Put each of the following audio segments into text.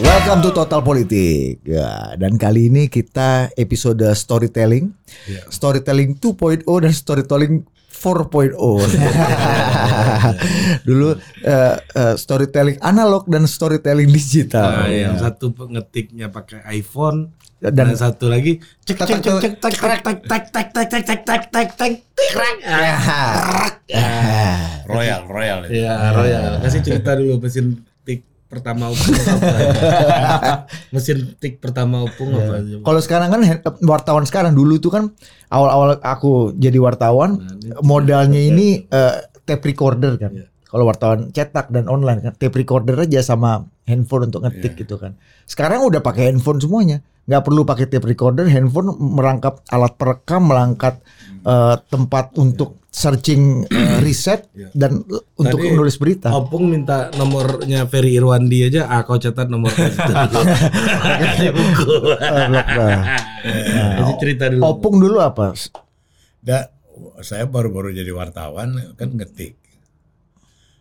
Welcome to Total Politik. Ya, dan kali ini kita episode storytelling. Storytelling 2.0 dan storytelling 4.0. Dulu eh, eh, storytelling analog dan storytelling digital. Nah, yang satu ngetiknya pakai iPhone Dan- dan, satu lagi cek cek cek cek tak tak tak tak tak tak tak tak tak tak tak tikrak. Royal, Royal. Ya, Royal. Kasih cerita dulu mesin pertama opung apa? mesin tik pertama opung apa? Kalau sekarang kan wartawan sekarang dulu tuh kan awal-awal aku jadi wartawan modalnya ini eh, tape recorder kan. Kalau wartawan cetak dan online kan tape recorder aja sama handphone untuk ngetik gitu kan. Sekarang udah pakai handphone semuanya. nggak perlu pakai tape recorder, handphone merangkap alat perekam, melangkat eh, tempat untuk searching eh, riset dan eh, untuk Tadi menulis berita. Opung minta nomornya Ferry Irwandi aja, ah kau catat nomor itu. Kasih buku. Kasih cerita dulu. Opung dulu apa? Da, saya baru-baru jadi wartawan kan ngetik.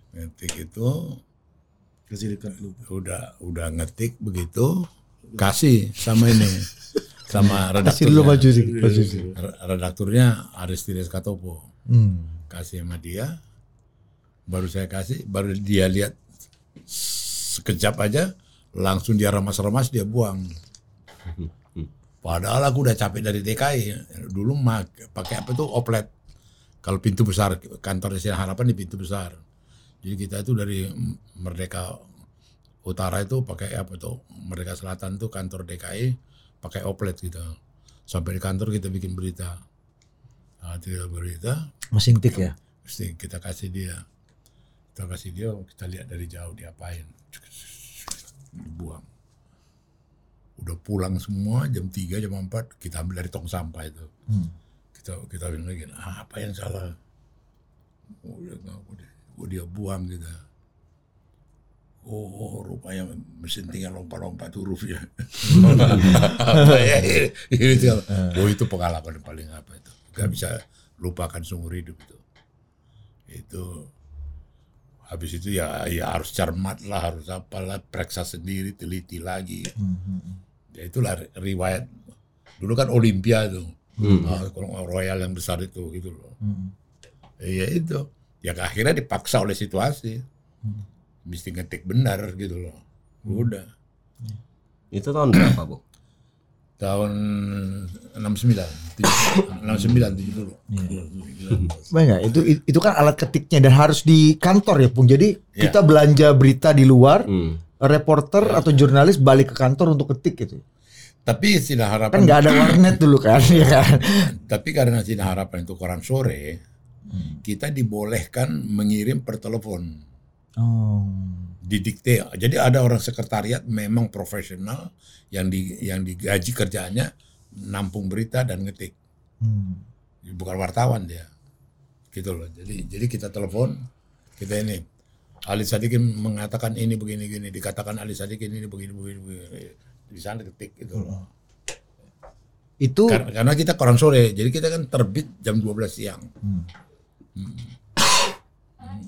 Ngetik itu Kasih dekat lu. udah udah ngetik begitu kasih sama ini sama Kasih dulu baju redakturnya. sih, Redakturnya Aristides Katopo. Hmm. Kasih sama dia. Baru saya kasih, baru dia lihat sekejap aja langsung dia remas-remas dia buang. Padahal aku udah capek dari DKI. Dulu mak- pakai apa tuh oplet. Kalau pintu besar kantor Sinar Harapan di pintu besar. Jadi kita itu dari Merdeka Utara itu pakai apa tuh Merdeka Selatan tuh kantor DKI pakai oplet gitu. Sampai di kantor kita bikin berita. Nah, kita berita, Mesin tik ya. mesti kita kasih dia. Kita kasih dia, kita lihat dari jauh diapain. Dibuang. Udah pulang semua jam 3, jam 4 kita ambil dari tong sampah itu. Kita kita bilang lagi, "Ah, apa yang salah? Oh, dia, oh, dia buang gitu. Oh, oh, rupanya mesin tinggal lompat-lompat hurufnya. Apa ya? Itu. Oh itu pengalaman paling apa itu. Gak bisa lupakan seumur hidup itu. Itu habis itu ya ya harus cermat lah, harus apalah, periksa sendiri, teliti lagi. Ya itulah ri- riwayat. Dulu kan Olimpia itu. Ah, kalau Royal yang besar itu gitu loh. Iya itu. Ya akhirnya dipaksa oleh situasi. Mesti ngetik benar gitu loh. Udah. Itu tahun berapa, Bu? Tahun 69. 69 70. Banyak itu itu kan alat ketiknya dan harus di kantor ya Pung. Jadi kita belanja berita di luar, Hmm. reporter atau jurnalis balik ke kantor untuk ketik gitu. Tapi Sinar Kan Harapan nggak ada warnet dulu kan, ya kan. tapi karena Sinar Harapan itu koran sore, kita dibolehkan mengirim per telepon. Oh. didikte. Jadi ada orang sekretariat memang profesional yang di yang digaji kerjaannya nampung berita dan ngetik. Hmm. Bukan wartawan dia. Gitu loh. Jadi jadi kita telepon, kita ini Ali Sadikin mengatakan ini begini gini, dikatakan Ali Sadikin ini begini begini begini. Di sana ketik gitu loh. Itu Kar- Karena kita koran sore, jadi kita kan terbit jam 12 siang.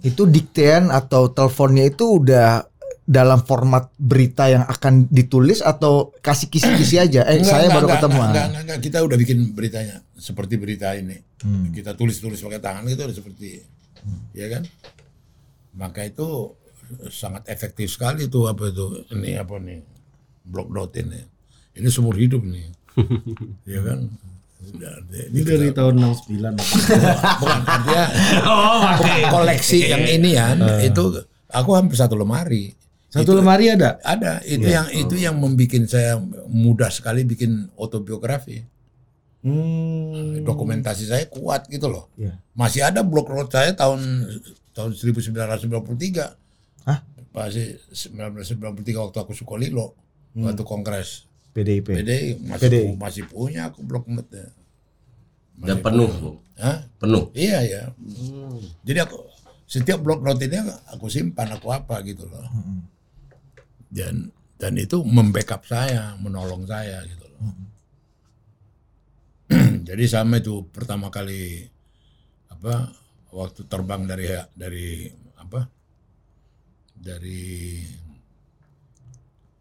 Itu diktean atau teleponnya itu udah dalam format berita yang akan ditulis atau kasih kisi-kisi aja. Eh Enggak, saya enggak, baru enggak, ketemu. Enggak, enggak, enggak, kita udah bikin beritanya seperti berita ini. Kita tulis-tulis pakai tangan itu udah seperti ya kan? Maka itu sangat efektif sekali tuh apa itu ini apa nih block dot ini. Ini seumur hidup nih. ya kan? Ini dari tahun 69. Bukan artinya oh, bukan koleksi yang ini ya. itu aku hampir satu lemari. Satu lemari ada? Ada, itu yang itu yang membuat saya mudah sekali bikin autobiografi. Hmm. dokumentasi saya kuat gitu loh. Iya. Masih ada blog road saya tahun tahun 1993. Hah? Masih 1993 waktu aku Sukolilo waktu kongres PDIP. PDI masih PDI. pu- masih punya aku blog notnya. Dan penuh. Hah? Penuh. Iya ya. Jadi aku setiap blog note ini aku simpan aku apa gitu loh. Dan dan itu membackup saya, menolong saya gitu loh. Jadi sama itu pertama kali apa waktu terbang dari dari apa? Dari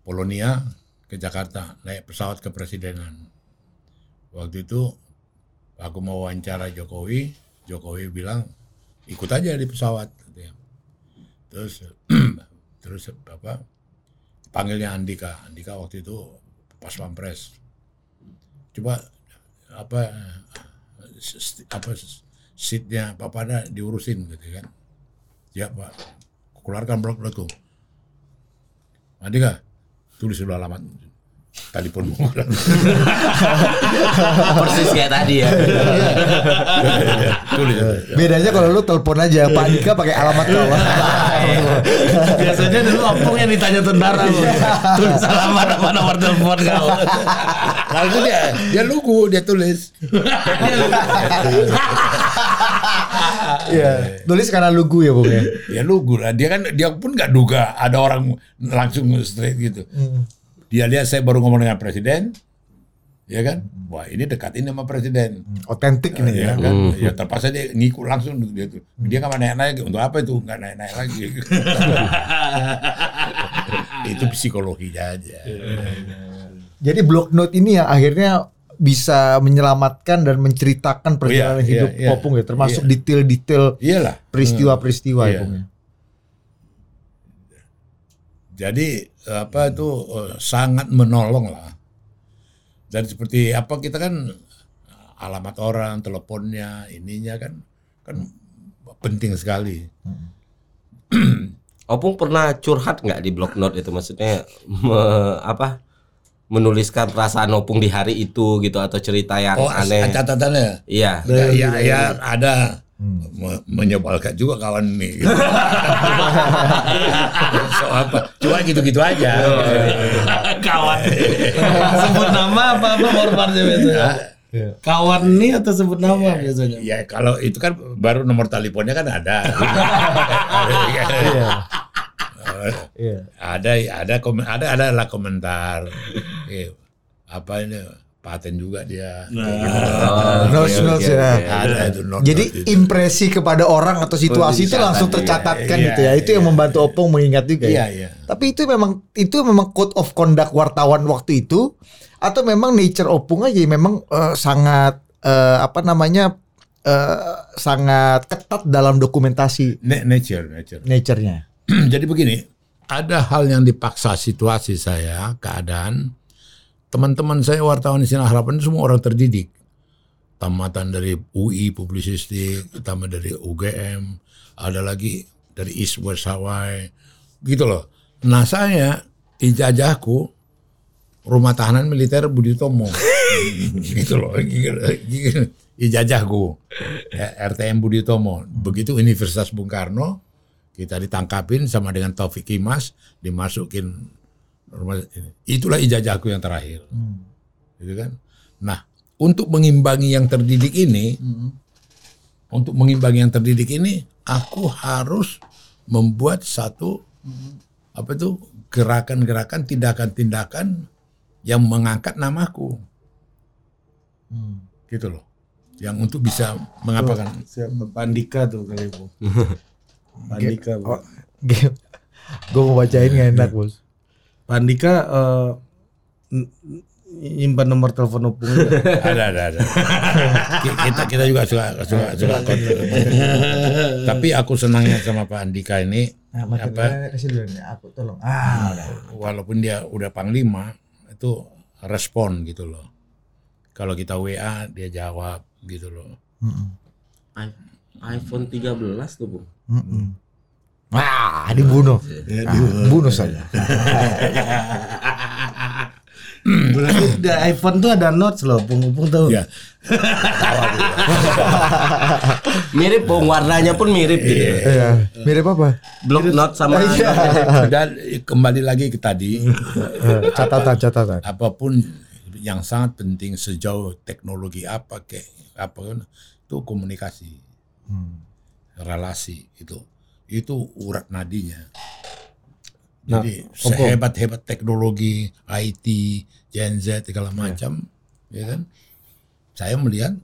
Polonia ke Jakarta naik pesawat kepresidenan. Waktu itu aku mau wawancara Jokowi, Jokowi bilang ikut aja di pesawat. Terus terus apa? Panggilnya Andika, Andika waktu itu pas pampres. Coba apa apa seatnya Pak Pada diurusin gitu kan. Ya Pak, keluarkan blok-blokku. Andika, tulis dulu alamat telepon Persis kayak tadi ya. tulis Bedanya kalau lu telepon aja, Pak Andika pakai alamat kau. Biasanya dulu opung yang ditanya tentara loh. Tulis alamat apa nomor telepon kau. Lalu itu dia dia lugu dia tulis Iya. Tulis karena lugu ya, Bung ya. ya lugu lah dia kan dia pun nggak duga ada orang langsung straight gitu dia lihat saya baru ngomong dengan presiden ya kan wah ini dekat ini sama presiden Otentik ini ya ya. kan ya terpaksa dia ngikut langsung dia tuh dia nggak mau naik naik untuk apa itu nggak naik naik lagi itu psikologinya aja Jadi block note ini yang akhirnya bisa menyelamatkan dan menceritakan perjalanan iya, hidup iya. Popung ya, termasuk Iya. detail-detail iyalah peristiwa-peristiwa ya, Iya. Ya. Jadi apa itu eh, sangat menolong lah. Dan seperti apa kita kan alamat orang, teleponnya, ininya kan kan penting sekali. Opung pernah curhat nggak di blog note itu maksudnya me- apa menuliskan perasaan Opung di hari itu gitu atau cerita yang Oh, aneh. catatannya. Iya. Ya, ya, ya ada Me- menyebalkan juga kawan nih. so apa? Cuma gitu-gitu aja. Kawan. sebut nama apa apa formatnya biasanya? Kawan nih atau sebut nama biasanya? Ya kalau itu kan baru nomor teleponnya kan ada. Iya. ada ada komen ada ada lah komentar Eh, apa ini paten juga dia notes ya. ada itu note Jadi itu. impresi kepada orang atau situasi itu dicatat, langsung iya. tercatatkan Iya, gitu ya. Itu yang iya. membantu Opung mengingat juga iya ya. iya Tapi itu memang itu memang code of conduct wartawan waktu itu atau memang nature Opung aja memang eh, sangat eh, apa namanya eh, sangat ketat dalam dokumentasi Na- nature nature nature-nya. jadi begini ada hal yang dipaksa situasi saya keadaan teman-teman saya wartawan di Sinar Harapan semua orang terdidik. Tamatan dari UI publisistik tamat dari UGM ada lagi dari East West Hawaii. Gitu loh. Nah saya ijazahku rumah tahanan militer Budi Tomo. Gitu loh. Ijazahku. RTM Budi Tomo. Begitu Universitas Bung Karno kita ditangkapin sama dengan Taufik Kimas dimasukin rumah ini. itulah ijazahku yang terakhir gitu kan nah untuk mengimbangi yang terdidik ini untuk mengimbangi yang terdidik ini aku harus membuat satu apa itu gerakan-gerakan tindakan-tindakan yang mengangkat namaku gitu loh yang untuk bisa mengapakan Siapa? Pandika tuh kali bu. Pandika. Bu. Gue mau bacain gak enak bos. Pandika eh, n- nyimpan nomor telepon opung ada ada ada Ki- kita kita juga suka suka suka kontak. tapi aku senangnya sama Pak Andika ini Nah, apa kasih dulu nih, aku tolong. Ah, udah. walaupun dia udah panglima itu respon gitu loh kalau kita WA dia jawab gitu loh I- iPhone 13 tuh, Bung. Mm-mm. Wah, dibunuh. Ah, bunuh saja. Berarti di iPhone tuh ada notes loh, opung tahu. ya Mirip, Bung. Warnanya pun mirip gitu. Iya. Mirip apa? Block note sama dan kembali lagi ke tadi catatan, catatan. apa pun yang sangat penting sejauh teknologi apa kayak apa kan, itu komunikasi relasi itu itu urat nadinya jadi sehebat hebat teknologi IT Gen Z segala macam ya kan saya melihat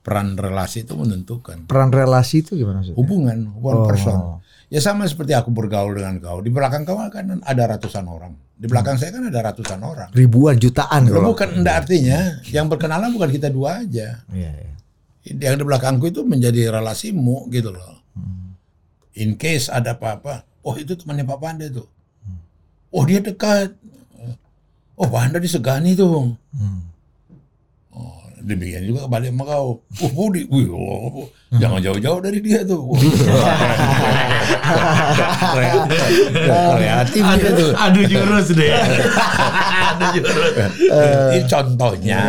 peran relasi itu menentukan Peran relasi itu gimana maksudnya? hubungan one Oh. person Ya sama seperti aku bergaul dengan kau. Di belakang kau kan ada ratusan orang. Di belakang saya kan ada ratusan orang. Ribuan, jutaan. Lo kalau- bukan enggak artinya yang berkenalan bukan kita dua aja. Iya, iya. Yang di belakangku itu menjadi relasimu gitu loh. In case ada apa-apa, oh itu temannya Pak Panda tuh. Oh dia dekat. Oh Pak Panda disegani tuh. Oh, demikian juga kembali sama kau. Oh Budi, wih, oh, oh, jangan jauh-jauh dari dia tuh. Kreatif, dia tuh. Adu jurus deh. Adu jurus. Ini contohnya.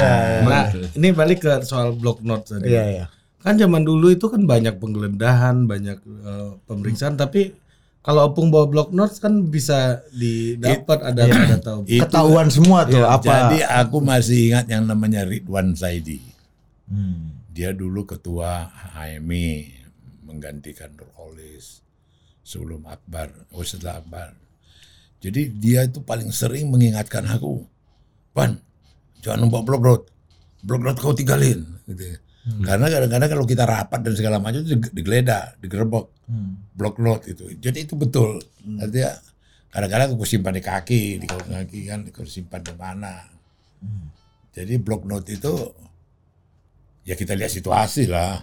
Nah, ini balik ke soal block note tadi. Iya, iya. Kan zaman dulu itu kan banyak penggeledahan, banyak eh, pemeriksaan, tapi kalau opung bawa block notes kan bisa didapat ada ada tahu. Itu- Ketahuan semua tuh apa. Jadi aku masih ingat yang namanya Ridwan Zaidi. Hmm. Dia dulu ketua HMI menggantikan Nurholis sebelum Akbar, oh setelah Akbar. Jadi dia itu paling sering mengingatkan aku, Pan, jangan numpak blok road, blok road kau tinggalin. Gitu. Karena kadang-kadang kalau kita rapat dan segala macam itu dig- digeledah, digerebek, blok road itu. Jadi itu betul. Artinya kadang-kadang aku simpan di kaki, di kaki kan, aku simpan di mana. Jadi blok note itu ya kita lihat situasi lah.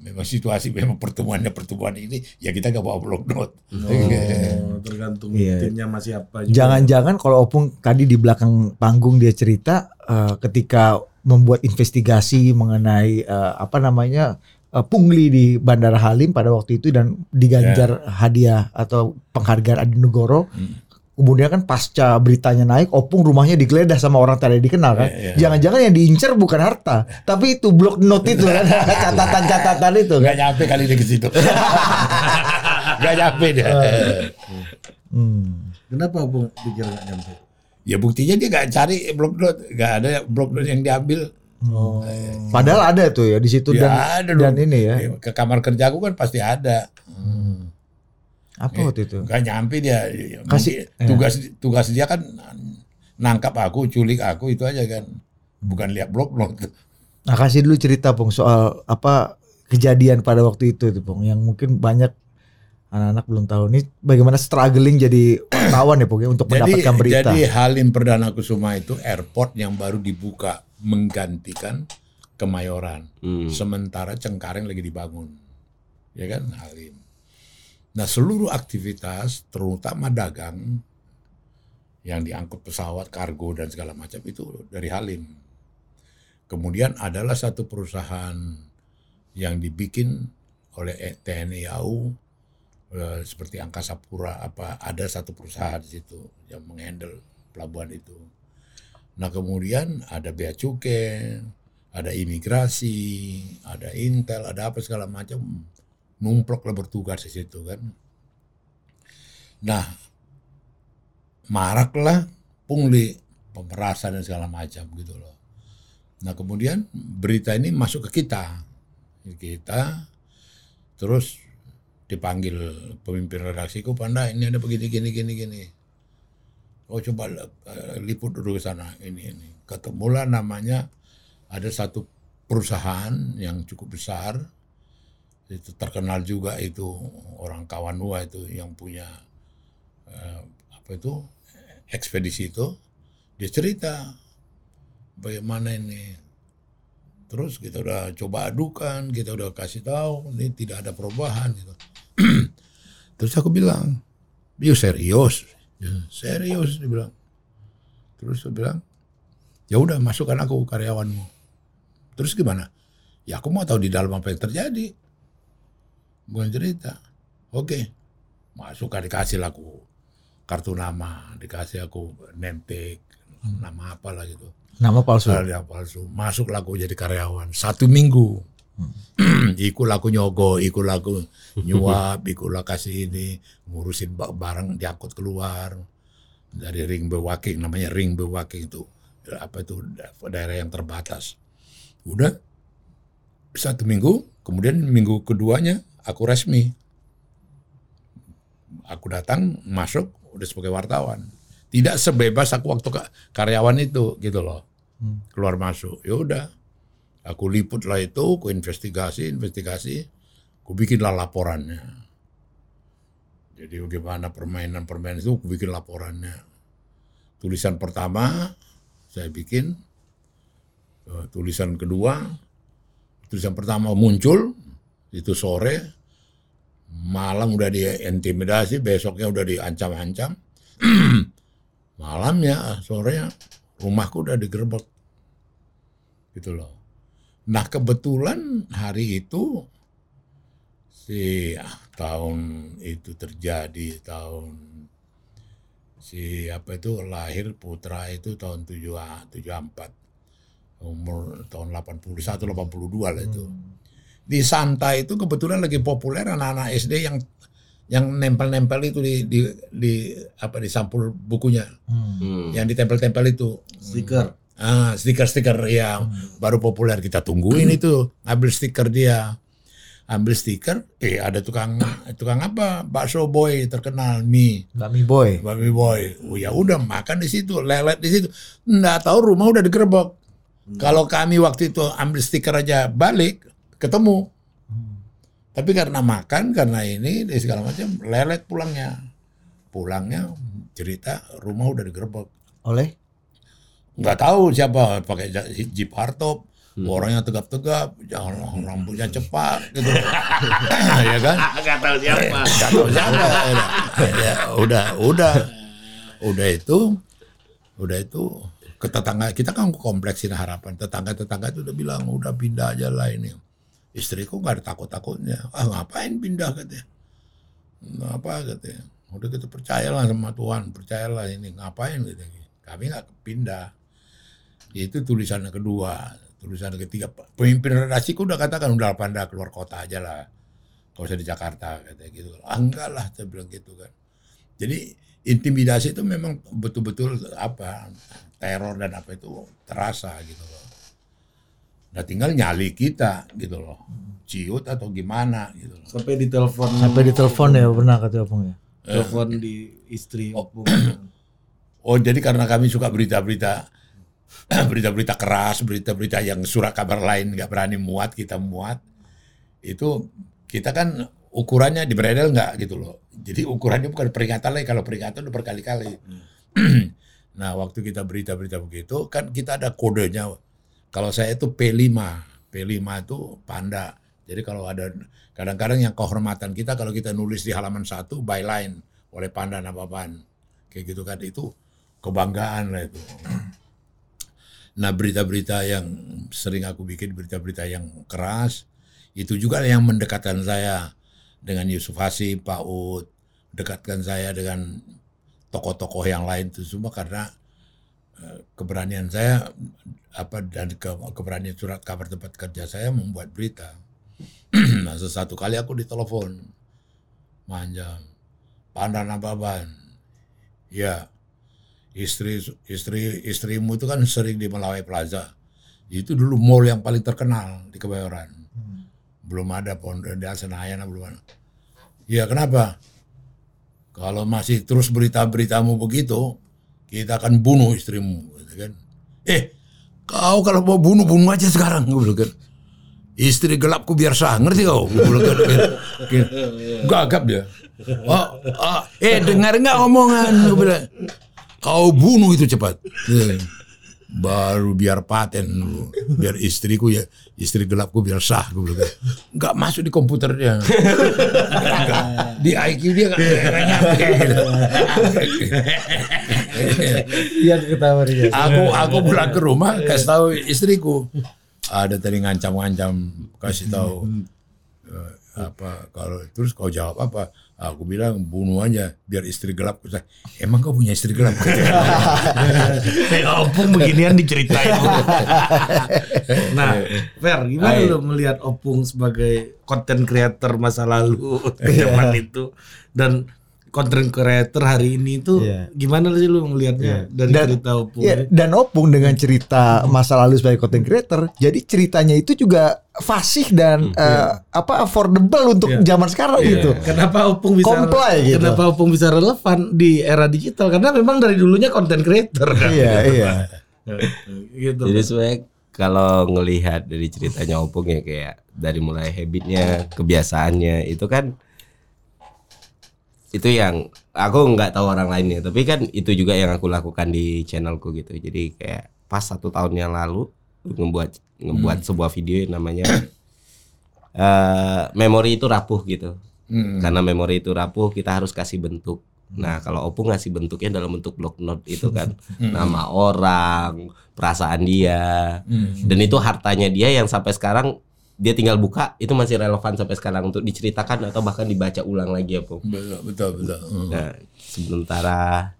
Memang situasi memang pertemuannya pertemuan ini ya kita gak bawa blok note. Oh, tergantung Iya. timnya masih apa. juga. Jangan-jangan kalau Opung tadi di belakang panggung dia cerita eh, ketika membuat investigasi mengenai eh, apa namanya eh, pungli di Bandara Halim pada waktu itu dan diganjar hadiah atau penghargaan Adi Negoro. Kemudian kan pasca beritanya naik, Opung rumahnya digeledah sama orang tidak dikenal kan. Iya, iya. Jangan-jangan yang diincar bukan harta, tapi itu blok note itu kan, catatan-catatan itu. Gak nyampe kali dia ke situ. gak nyampe dia. Hmm. Kenapa Bung pikir nggak nyampe? Ya buktinya dia gak cari blok note, gak ada blok note yang diambil. Oh. Padahal ada tuh ya di situ Ya dan ada dan dong. ini ya. Ke kamar kerjaku kan pasti ada. Apa waktu itu? Gak nyampe dia. Kasih- Mungkin tugas tugas dia kan nangkap aku, culik aku itu aja kan. Bukan lihat blok note. Nah kasih dulu cerita Pung soal apa kejadian pada waktu itu tuh Pung yang mungkin banyak anak-anak belum tahu ini bagaimana struggling jadi wartawan ya Pung ya untuk Jadi, mendapatkan berita. jadi Halim Perdana Kusuma itu airport yang baru dibuka menggantikan Kemayoran. Hmm. Sementara Cengkareng lagi dibangun. Ya kan Halim. Nah seluruh aktivitas terutama dagang yang diangkut pesawat, kargo dan segala macam itu dari Halim. Kemudian adalah satu perusahaan yang dibikin oleh TNI AU eh, seperti Angkasa Pura apa ada satu perusahaan di situ yang menghandle pelabuhan itu. Nah kemudian ada bea cukai, ada imigrasi, ada intel, ada apa segala macam numplok lah bertugas di situ kan. Nah maraklah pungli pemerasan dan segala macam gitu loh. Nah kemudian berita ini masuk ke kita, kita terus dipanggil pemimpin redaksiku Panda ini ada begini gini gini gini. Oh coba eh, liput dulu ke sana ini ini. Ketemulah namanya ada satu perusahaan yang cukup besar itu terkenal juga itu orang Kawanua itu yang punya eh, apa itu ekspedisi itu dia cerita bagaimana ini terus kita udah coba adukan kita udah kasih tahu ini tidak ada perubahan gitu terus aku bilang you serius ya, serius dia bilang terus dia bilang ya udah masukkan aku karyawanmu terus gimana ya aku mau tahu di dalam apa yang terjadi bukan cerita oke masukkan dikasih aku kartu nama dikasih aku name tag nama apa lah gitu Nama palsu. Karya palsu. Masuk laku jadi karyawan. Satu minggu. ikut laku nyogo, ikut laku nyuap, ikut lah kasih ini. Ngurusin ba- barang diangkut keluar. Dari ring bewaking, namanya ring bewaking itu. Apa itu, da- daerah yang terbatas. Udah, satu minggu, kemudian minggu keduanya aku resmi. Aku datang, masuk, udah sebagai wartawan. Tidak sebebas aku waktu ka- karyawan itu, gitu loh keluar masuk. Ya udah, aku liput lah itu, aku investigasi, investigasi, aku bikinlah laporannya. Jadi bagaimana permainan-permainan itu aku bikin laporannya. Tulisan pertama saya bikin, eh, tulisan kedua, tulisan pertama muncul itu sore, malam udah diintimidasi, besoknya udah diancam-ancam, malamnya sorenya rumahku udah digerebek, gitu loh. Nah kebetulan hari itu si ah, tahun itu terjadi tahun si apa itu lahir putra itu tahun 7 74 umur tahun 81 82 lah itu. Di Santa itu kebetulan lagi populer anak-anak SD yang yang nempel-nempel itu di di di apa di sampul bukunya. Hmm. Yang ditempel-tempel itu. Stiker. Ah, stiker-stiker yang baru populer kita tungguin itu, ambil stiker dia. Ambil stiker, eh ada tukang tukang apa? Bakso boy terkenal mie. Bami boy. Babi boy, oh, ya udah makan di situ, lelet di situ. Nggak tahu rumah udah digerebek. Kalau kami waktu itu ambil stiker aja balik, ketemu. Tapi karena makan, karena ini, segala macam, lelet pulangnya. Pulangnya cerita rumah udah digerebek. Oleh? Nggak tahu siapa pakai jeep hardtop, orangnya tegap-tegap, jangan rambutnya cepat gitu. ya kan? Gak tahu siapa. Gak tahu siapa. Ya, udah, udah, udah itu, udah itu ke tetangga kita kan kompleksin harapan. Tetangga tetangga itu udah bilang udah pindah aja lah ini. Istriku nggak ada takut takutnya ah ngapain pindah? katanya. Apa? katanya. Udah kita percayalah sama Tuhan percayalah ini ngapain? katanya. Kami nggak pindah itu tulisan yang kedua tulisan yang ketiga. Pemimpin redasiku udah katakan udah pindah keluar kota aja lah. Kalau usah di Jakarta katanya gitu. Ah, enggak lah saya bilang gitu kan. Jadi intimidasi itu memang betul-betul apa teror dan apa itu terasa gitu loh. Nah tinggal nyali kita gitu loh. Ciut atau gimana gitu loh. Sampai ditelepon. Sampai ditelepon ya pernah kata Opung ya. Telepon di istri Opung. Oh jadi karena kami suka berita-berita berita-berita keras, berita-berita yang surat kabar lain nggak berani muat kita muat itu kita kan ukurannya di bredel nggak gitu loh. Jadi ukurannya bukan peringatan lagi kalau peringatan udah berkali-kali. nah waktu kita berita-berita begitu kan kita ada kodenya. Kalau saya itu P5, P5 itu panda. Jadi kalau ada kadang-kadang yang kehormatan kita kalau kita nulis di halaman satu byline oleh panda apa-apaan kayak gitu kan itu kebanggaan lah itu. Nah berita-berita yang sering aku bikin berita-berita yang keras itu juga yang mendekatkan saya dengan Yusuf Hasib, Pak Ud, dekatkan saya dengan tokoh-tokoh yang lain itu semua karena eh, keberanian saya apa dan ke, keberanian surat kabar tempat kerja saya membuat berita. nah sesuatu kali aku ditelepon manjam pandan ababan ya istri istri istrimu itu kan sering di Melawai Plaza. Itu dulu mall yang paling terkenal di Kebayoran. Belum ada pondok di Senayan belum ada. Ya kenapa? Kalau masih terus berita-beritamu begitu kita akan bunuh istrimu gitu kan. Eh kau kalau mau bunuh bunuh aja sekarang gue bilang kan. Istri gelapku biar sah ngerti kau? Gue bilang kan Gitu. gagap dia. Oh, oh, eh dengar nggak omongan? Gue bilang kau bunuh itu cepat Gitu. baru biar paten lu. biar istriku ya istri gelapku biar sah gue bilang kan. nggak masuk di komputernya di IQ dia nggak nyampe. Iya ketawa dia. aku aku pulang ke rumah kasih tahu istriku ada tadi ngancam-ngancam kasih tahu eh, apa kalau terus kau jawab apa? Aku bilang bunuh aja biar istri gelap. Saya emang kau punya istri gelap? Eh, Opung beginian diceritain. nah, Fer, gimana lu melihat Opung sebagai content creator masa lalu zaman itu? Dan content creator hari ini itu Iya. gimana sih lu melihatnya dari Dan- cerita Opung? Ya, dan Opung dengan cerita masa lalu sebagai content creator, jadi ceritanya itu juga fasih dan eh, apa affordable untuk Iya. zaman sekarang gitu. Kenapa Opung bisa Comply gitu. Kenapa Opung bisa relevan di era digital? Karena memang dari dulunya content creator kan. Iya, iya. gitu. Jadi sebenarnya kalau ngelihat dari ceritanya Opung ya kayak dari mulai habitnya, kebiasaannya itu kan itu yang aku nggak tahu orang lainnya tapi kan itu juga yang aku lakukan di channelku gitu. Jadi kayak pas satu tahun yang lalu ngebuat ngebuat sebuah video yang namanya eh memori itu rapuh gitu. Hmm. karena memori itu rapuh kita harus kasih bentuk. Nah kalau opung ngasih bentuknya dalam bentuk block note itu kan. Nama orang perasaan dia. Hmm. dan itu hartanya dia yang sampai sekarang dia tinggal buka itu masih relevan sampai sekarang untuk diceritakan atau bahkan dibaca ulang lagi ya Pung. Betul betul. betul. Hmm. Nah, sementara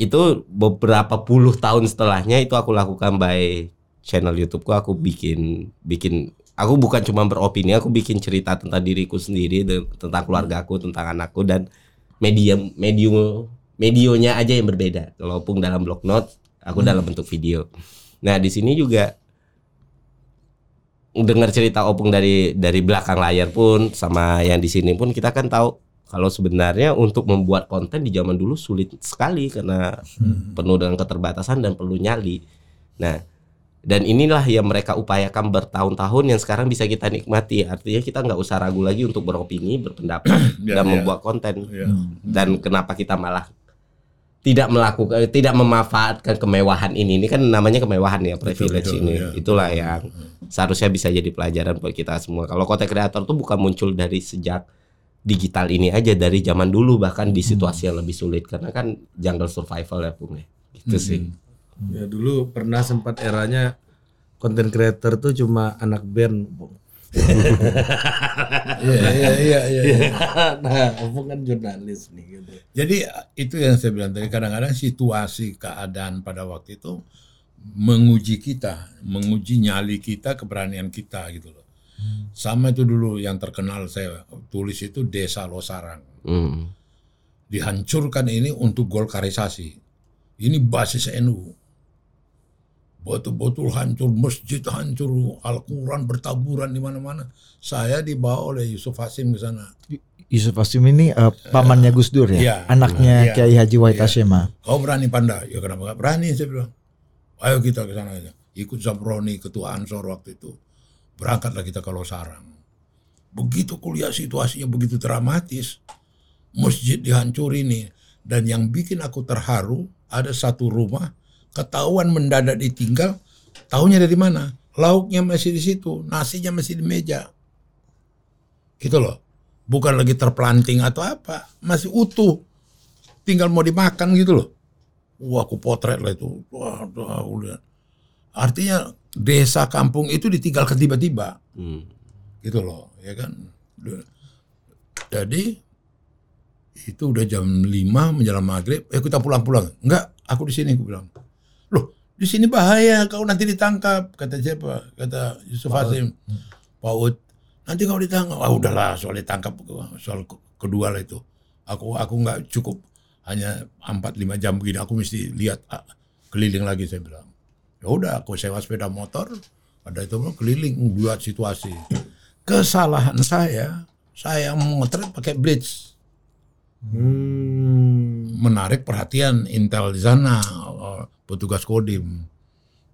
itu beberapa puluh tahun setelahnya itu aku lakukan by channel YouTubeku aku bikin bikin aku bukan cuma beropini aku bikin cerita tentang diriku sendiri tentang keluargaku tentang anakku dan medium medium medionya aja yang berbeda kalau pun dalam blog note aku dalam bentuk video nah di sini juga dengar cerita opung dari dari belakang layar pun sama yang di sini pun kita kan tahu kalau sebenarnya untuk membuat konten di zaman dulu sulit sekali karena penuh dengan keterbatasan dan perlu nyali. Nah, dan inilah yang mereka upayakan bertahun-tahun yang sekarang bisa kita nikmati. Artinya kita nggak usah ragu lagi untuk beropini, berpendapat Ya, dan ya. membuat konten. Ya. Dan kenapa kita malah tidak melakukan tidak memanfaatkan kemewahan ini ini kan namanya kemewahan ya privilege betul, ini ya. itulah yang seharusnya bisa jadi pelajaran buat kita semua kalau konten kreator tuh bukan muncul dari sejak digital ini aja dari zaman dulu bahkan di situasi yang lebih sulit karena kan jungle survival ya Bung ya. gitu sih Ya dulu pernah sempat eranya konten creator tuh cuma anak band. Bung. Iya iya iya nah, Opung kan jurnalis nih gitu. Jadi itu yang saya bilang tadi kadang-kadang situasi keadaan pada waktu itu menguji kita, menguji nyali kita, keberanian kita gitu loh. Sama itu dulu yang terkenal saya tulis itu Desa Losarang. Hmm. Dihancurkan ini untuk golkarisasi. Ini basis NU. Betul-betul hancur, masjid hancur, Al-Quran bertaburan di mana-mana. Saya dibawa oleh Yusuf Hasim ke sana. Yusuf Hasim ini eh, pamannya Gus Dur ya, Iya. anaknya Iya. Kiai Haji Wahid ah. Kau berani panda? Ya kenapa gak berani? Saya bilang. Ayo kita ke sana aja. Ikut Zamroni, ketua Ansor waktu itu. Berangkatlah kita ke Losarang. Begitu kuliah situasinya begitu dramatis. Masjid dihancurin nih. Dan yang bikin aku terharu, ada satu rumah, ketahuan mendadak ditinggal, tahunya dari mana? Lauknya masih di situ, nasinya masih di meja. Gitu loh. Bukan lagi terplanting atau apa, masih utuh. Tinggal mau dimakan gitu loh. Wah, aku potret lah itu. Wah, wah, udah. Artinya desa kampung itu ditinggalkan tiba-tiba Hmm. gitu loh ya kan jadi itu udah jam 5 menjelang maghrib eh kita pulang-pulang enggak aku di sini aku bilang di sini bahaya kau nanti ditangkap kata siapa? Kata Yusuf Hasim. Paut nanti kau ditangkap. Ah udahlah soal ditangkap soal ke- kedua lah itu. Aku aku nggak cukup. Hanya 4 5 jam begini aku mesti lihat ah, keliling lagi saya bilang. Ya udah aku sewa sepeda motor ada itu keliling buat situasi. Kesalahan saya saya memotret pakai blitz. Hmm. menarik perhatian intel di sana petugas kodim.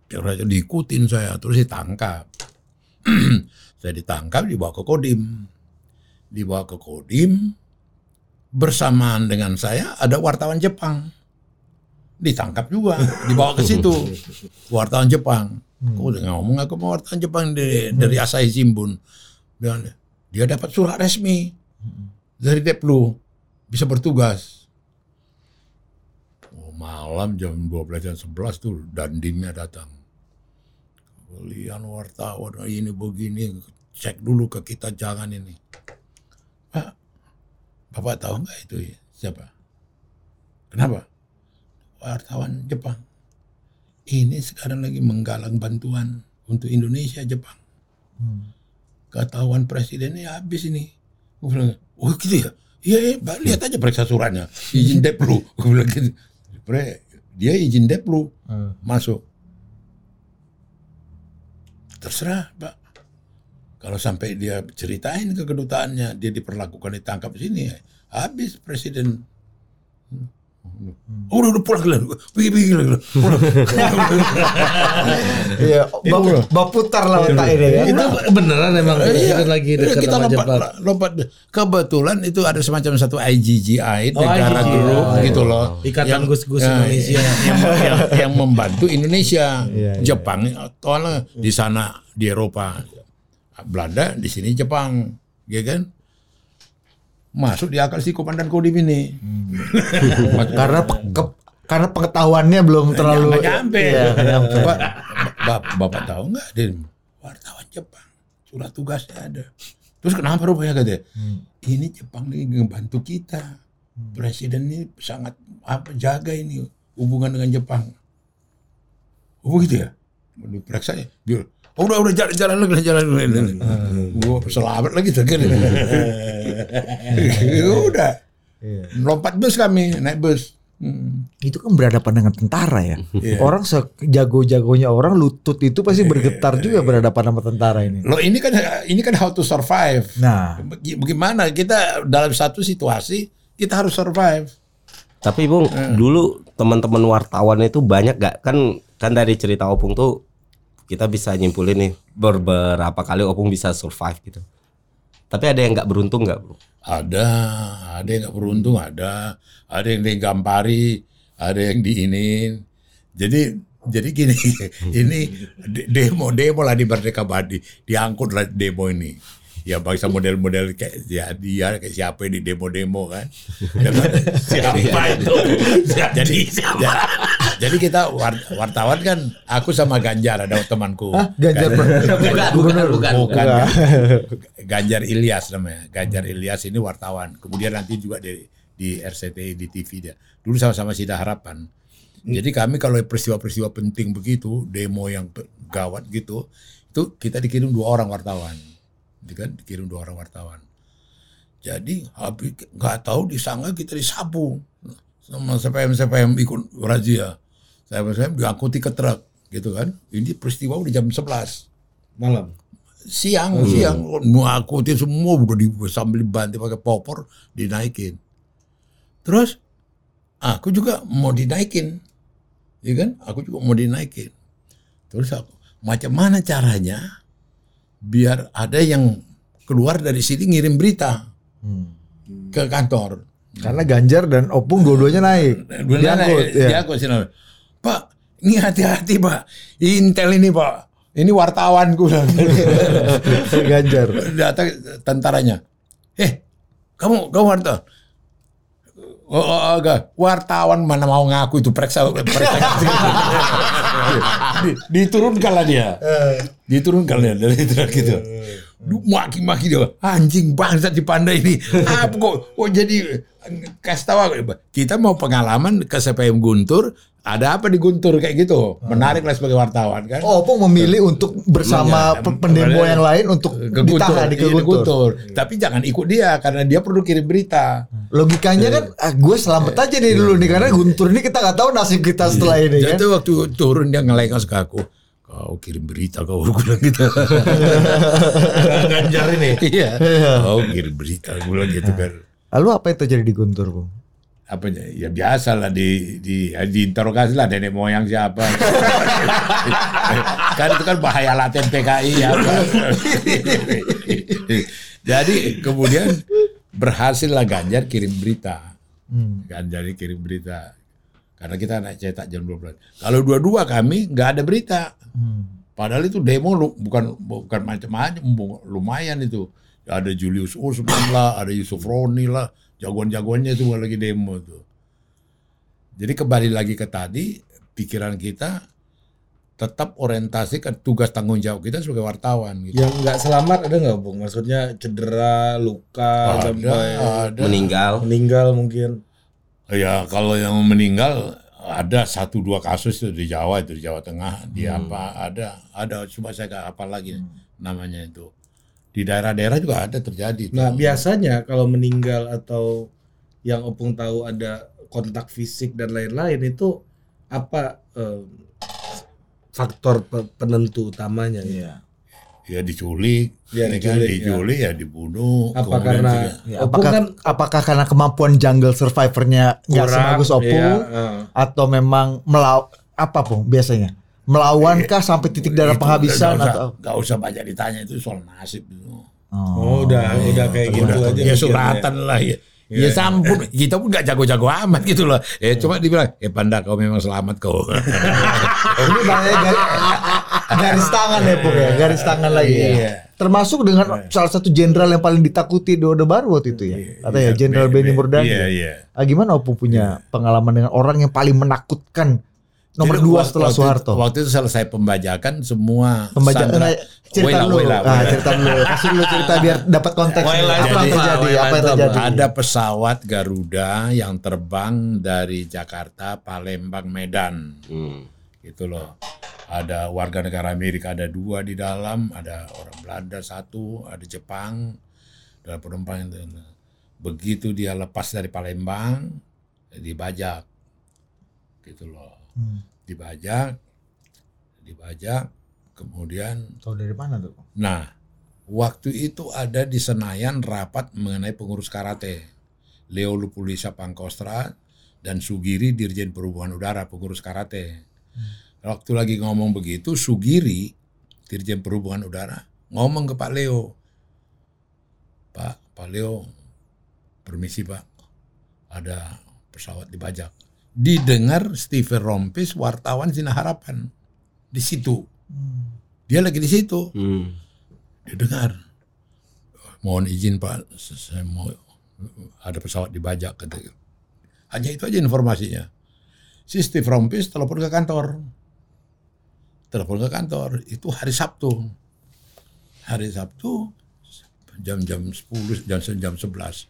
Kira diikutin saya terus ditangkap. Saya ditangkap dibawa ke kodim. Dibawa ke kodim bersamaan dengan saya ada wartawan Jepang. Ditangkap juga dibawa ke situ. Wartawan Jepang. Aku udah ngomong aku mau wartawan Jepang dari, dari Asahi Shimbun. Bilang, dia dapat surat resmi. Dari Deplu bisa bertugas malam jam 12 jam 11 tuh dandimnya datang. Kalian wartawan ini begini cek dulu ke kita jangan ini. Pak Bapak tahu nggak itu ya? siapa? Kenapa? Wartawan Jepang. Ini sekarang lagi menggalang bantuan untuk Indonesia Jepang. Ketahuan presidennya habis ini. Gue bilang oh gitu ya? Iya iya lihat aja periksa suratnya. Izin deplu gue bilang gitu Bre, dia izin deplu masuk. Terserah pak. Kalau sampai dia ceritain ke kedutaannya dia diperlakukan ditangkap di sini habis presiden Oh, udah, udah pulang Glenn. Pergi, pergi Glenn. Pulang. Iya, bap, bap putar lah otak ini ya. Itu beneran emang Iya, lagi iya, dekat kita lompat, Jepang. lompat. Kebetulan itu ada semacam satu IGGI Oh, negara IGGI. dulu Oh, gitu loh. Ikatan Yang- Gus-Gus ya, Indonesia. Yang, yang, yang membantu Indonesia. Iya, iya. Jepang soalnya di sana di Eropa. Belanda di sini Jepang, ya kan? Masuk di akal si komandan Kodim ini. Karena pe- ke- karena pengetahuannya belum terlalu Nggak nyampe. Nggak nyampe. Bapak, bapak, bapak tahu nggak, Din? Wartawan Jepang, surat tugasnya ada. Terus kenapa rupanya katanya? Ini Jepang nih ngebantu kita. Presiden ini sangat apa jaga ini hubungan dengan Jepang. Oh gitu ya? Diperiksa ya? Dia, oh, udah udah jalan jalan lagi jalan lagi. Gua selamat lagi tuh kan. udah. Lompat bus kami, naik bus. Hmm. Itu kan berhadapan dengan tentara ya. Iya. Orang sejago-jagonya orang lutut itu pasti bergetar juga berhadapan sama tentara ini. Loh ini kan ini kan how to survive. Nah, Baga- Bagaimana kita dalam satu situasi kita harus survive. Tapi Bung, dulu teman-teman wartawan itu banyak gak kan kan dari cerita Opung tuh kita bisa nyimpulin nih beberapa kali Opung bisa survive gitu. Tapi ada yang nggak beruntung nggak, Bung? Ada, ada yang nggak beruntung, ada, ada yang digampari, ada yang diinin. Jadi jadi gini, ini de- demo demo lah di Merdeka Badi, diangkut lah demo ini. Ya bangsa model-model kayak ya dia kayak siapa ini demo-demo kan. siapa itu? jadi ya- jadi kita war- wartawan kan aku sama Ganjar ada temanku. Hah? Ganjar Ganjar- Gubernur? bukan, bukan. Enggak. Ganjar Ilyas namanya. Ganjar Ilyas ini wartawan. Kemudian nanti juga di di RCTI di TV dia. Dulu sama-sama Sida Harapan. Jadi kami kalau peristiwa-peristiwa penting begitu, demo yang gawat gitu, itu kita dikirim dua orang wartawan. Gitu kan dikirim dua orang wartawan. Jadi habis nggak tahu disangka kita disapu sama CPM CPM ikut razia. CPM CPM diangkuti ke truk gitu kan. Ini peristiwa udah jam 11 Malam. siang siang ngangkutin semua udah di sambil dibantu pakai popor dinaikin terus aku juga mau dinaikin ya kan aku juga mau dinaikin terus aku macam mana caranya biar ada yang keluar dari sini ngirim berita ke kantor Karena Ganjar dan Opung dua-duanya naik. Benar, Diangkut. ya. diangkut. Pak, ini hati-hati Pak. Intel ini Pak. Ini wartawanku. Ganjar. Datang tentaranya. Eh, kamu kamu wartawan? Oh, oh, oh. Wartawan mana mau ngaku itu periksa periksa. Di- Diturunkan lah dia. Diturunkan dia dari itu gitu. Maki-maki dia. Anjing bangsa di pandai ini. Apa kok kok jadi kasih tahu. Kita mau pengalaman ke CPM Guntur. Ada apa di Guntur kayak gitu. Menarik lah sebagai wartawan kan. Oh, Opung memilih untuk bersama Iya, pe- pendemo iya. yang lain untuk ke ditahan di iya, ke di Guntur. Tapi jangan ikut dia karena dia perlu kirim berita. Logikanya kan ah, gue selamat aja nih dulu nih karena Guntur ini kita nggak tahu nasib kita setelah ini kan. Jadi waktu turun dia ngelengos ke aku. Kau kirim berita kau bilang gitu. Ganjar ini. Iya. Kau kirim berita bilang gitu kan. Lalu apa yang terjadi di Guntur, Bung? Apa ya ya biasa lah di di diinterogasi lah nenek moyang siapa. kan itu kan bahaya laten PKI ya. Jadi kemudian berhasil lah Ganjar kirim berita. Ganjar kirim berita. Karena kita naik cetak jam 12. Kalau dua-dua kami nggak ada berita. Padahal itu demo bukan bukan macam-macam, lumayan itu. Ada Julius Usman lah, ada Yusuf Roni lah, jagoan-jagoannya semua lagi demo tuh. Jadi kembali lagi ke tadi, pikiran kita tetap orientasi ke tugas tanggung jawab kita sebagai wartawan gitu. Yang nggak selamat ada nggak bung? Maksudnya cedera, luka, ada, sampai ada. Meninggal. meninggal mungkin. Ya kalau yang meninggal ada satu dua kasus itu di Jawa itu di Jawa Tengah di apa ada ada cuma saya nggak apa lagi namanya itu di daerah-daerah juga ada terjadi. Nah tuh. biasanya kalau meninggal atau yang opung tahu ada kontak fisik dan lain-lain itu apa eh, faktor pe- penentu utamanya? Iya. ya diculik, Ya, ya, kan? diculik, diculik ya. dibunuh. Apa karena juga- Ya, Opung apakah kan apakah karena kemampuan jungle survivornya nggak sebagus Opung iya, eh. atau memang melaw apa pun biasanya melawankah sampai titik darah Itu penghabisan nggak usah, atau nggak usah banyak ditanya itu soal nasib itu. Oh, udah udah kayak gitu Udah, aja. ya suratan lah ya. Ya sampun, kita pun gak jago-jago amat gitu loh. Ya cuma dibilang, eh panda kau memang selamat kau. ini bahaya garis, garis tangan ya Pung ya garis tangan lagi ya. Iya. termasuk dengan salah satu jenderal yang paling ditakuti di Orde Baru waktu itu ya kata ya Jenderal Benny Murdani Iya, ya. iya. Ah, gimana Opung punya pengalaman dengan orang yang paling menakutkan nomor Jadi dua setelah waktu Soeharto Itu, waktu itu selesai pembajakan semua Pembajakan sandera- nah, cerita Wela, dulu. wela, ah, wela. cerita dulu. Kasih dulu cerita biar dapat konteks. Wela apa itu yang terjadi? Wela Apa yang terjadi? Ada pesawat Garuda yang terbang dari Jakarta, Palembang, Medan. Hmm. Gitu loh. Ada warga negara Amerika ada dua di dalam, ada orang Belanda satu, ada Jepang, dalam penumpang itu. Begitu dia lepas dari Palembang, dibajak, gitu loh. Hmm. Dibajak, dibajak, kemudian Tahu dari mana tuh? Nah, waktu itu ada di Senayan rapat mengenai pengurus karate. Leo Lupulisa Pangkostra dan Sugiri Dirjen Perhubungan Udara pengurus karate. Waktu lagi ngomong begitu, Sugiri Dirjen Perhubungan Udara ngomong ke Pak Leo. Pak, Pak Leo, permisi Pak, ada pesawat dibajak. Didengar Steven Rompis, wartawan Sinar Harapan di situ. Dia lagi di situ Hmm. didengar. Mohon izin Pak, saya mau ada pesawat dibajak kata. Hanya itu aja informasinya. Si Steve Rompis telepon ke kantor. Telepon ke kantor, itu hari Sabtu. Hari Sabtu jam-jam 10, jam jam 11.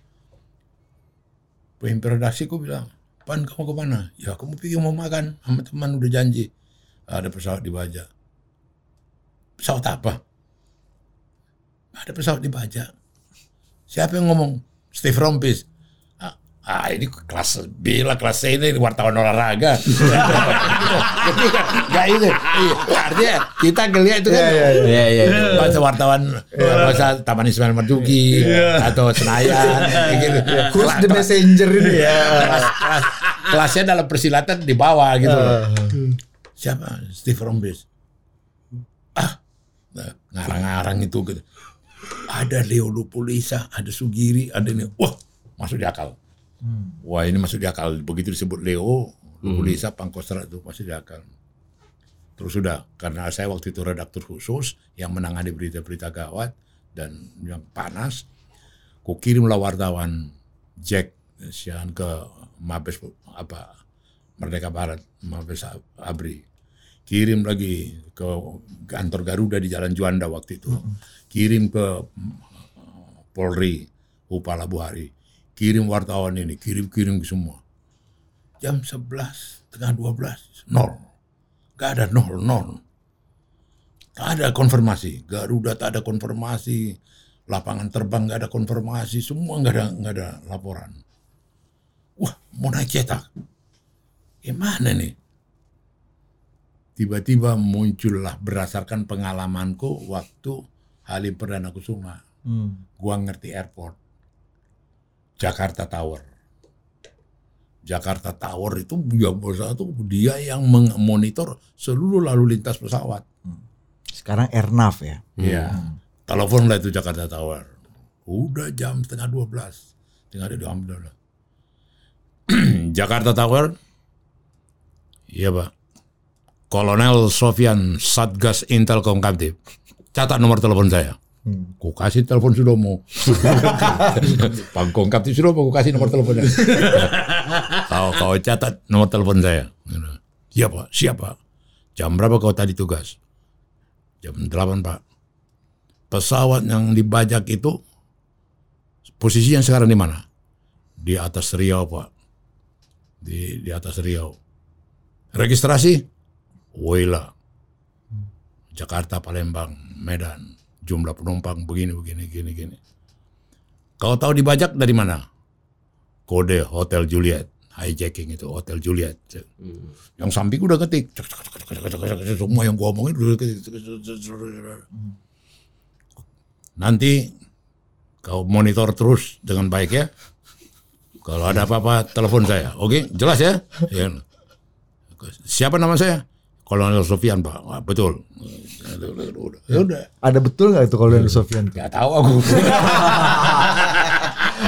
Pemimpin redaksiku bilang, Pan kamu ke mana? Ya kamu pikir mau makan sama teman udah janji. Ada pesawat dibajak. Pesawat apa? ada pesawat dibajak. Siapa yang ngomong? Steve Rompis. Ah, ini kelas B lah, kelas C ini wartawan olahraga. Gak itu. Iya, Artinya kita ngeliat itu kan Iya iya. iya. bahasa wartawan bahasa Taman Ismail Marzuki atau Senayan gitu. Who's the messenger ini ya? kelas, kelas- kelasnya dalam persilatan di bawah gitu. Siapa? Steve Rombis. Ah, nah, ngarang-ngarang itu gitu. Ada Leo Lupulisa, ada Sugiri, ada ini. Wah, masuk di akal. Wah, ini masuk di akal. Begitu disebut Leo Lupulisa, Pangkostra itu masuk di akal. Terus sudah, karena saya waktu itu redaktur khusus yang menangani berita-berita gawat dan yang panas, ku kirimlah wartawan Jack Sian ke Mabes apa Merdeka Barat, Mabes Abri. Kirim lagi ke kantor Garuda di Jalan Juanda waktu itu. Kirim ke Polri, Upala Buhari. Kirim wartawan ini, kirim-kirim semua. Jam 11, tengah 12, nol. Gak ada nol, nol. Gak ada konfirmasi. Garuda tak ada konfirmasi. Lapangan terbang gak ada konfirmasi. Semua gak ada, gak ada laporan. Wah, mau naik cetak. Gimana nih? Tiba-tiba muncullah berdasarkan pengalamanku waktu Halim Perdana Kusuma. Hmm. Gua ngerti airport. Jakarta Tower. Jakarta Tower itu dia itu dia yang memonitor seluruh lalu lintas pesawat. Sekarang Airnav ya. Iya. Telepon lah itu Jakarta Tower. Udah jam setengah 12. Tinggal ada diambil lah. Jakarta Tower. Iya pak. Kolonel Sofian Satgas Intelkom Kamtib. Catat nomor telepon saya. Hmm. Ku kasih telepon Sudomo. Pangkong Kamtib Sudomo, ku kasih nomor teleponnya. kau kau catat nomor telepon saya. Iya pak, siap pak. Jam berapa kau tadi tugas? Jam 8 pak. Pesawat yang dibajak itu posisinya sekarang di mana? Di atas Riau pak. Di di atas Riau. Registrasi? Wela. Jakarta, Palembang, Medan. Jumlah penumpang begini, begini, gini, gini. Kau tahu dibajak dari mana? Kode Hotel Juliet. Hijacking itu Hotel Juliet. Yang samping udah ketik. Semua yang gua omongin udah ketik. Nanti kau monitor terus dengan baik ya. Kalau ada apa-apa telepon saya. Oke, jelas ya? ya. Siapa nama saya? Kolonel Sofian, Pak. Wah, betul. Ya udah. Ada betul nggak itu kalau dari Sofian? Gak tahu aku.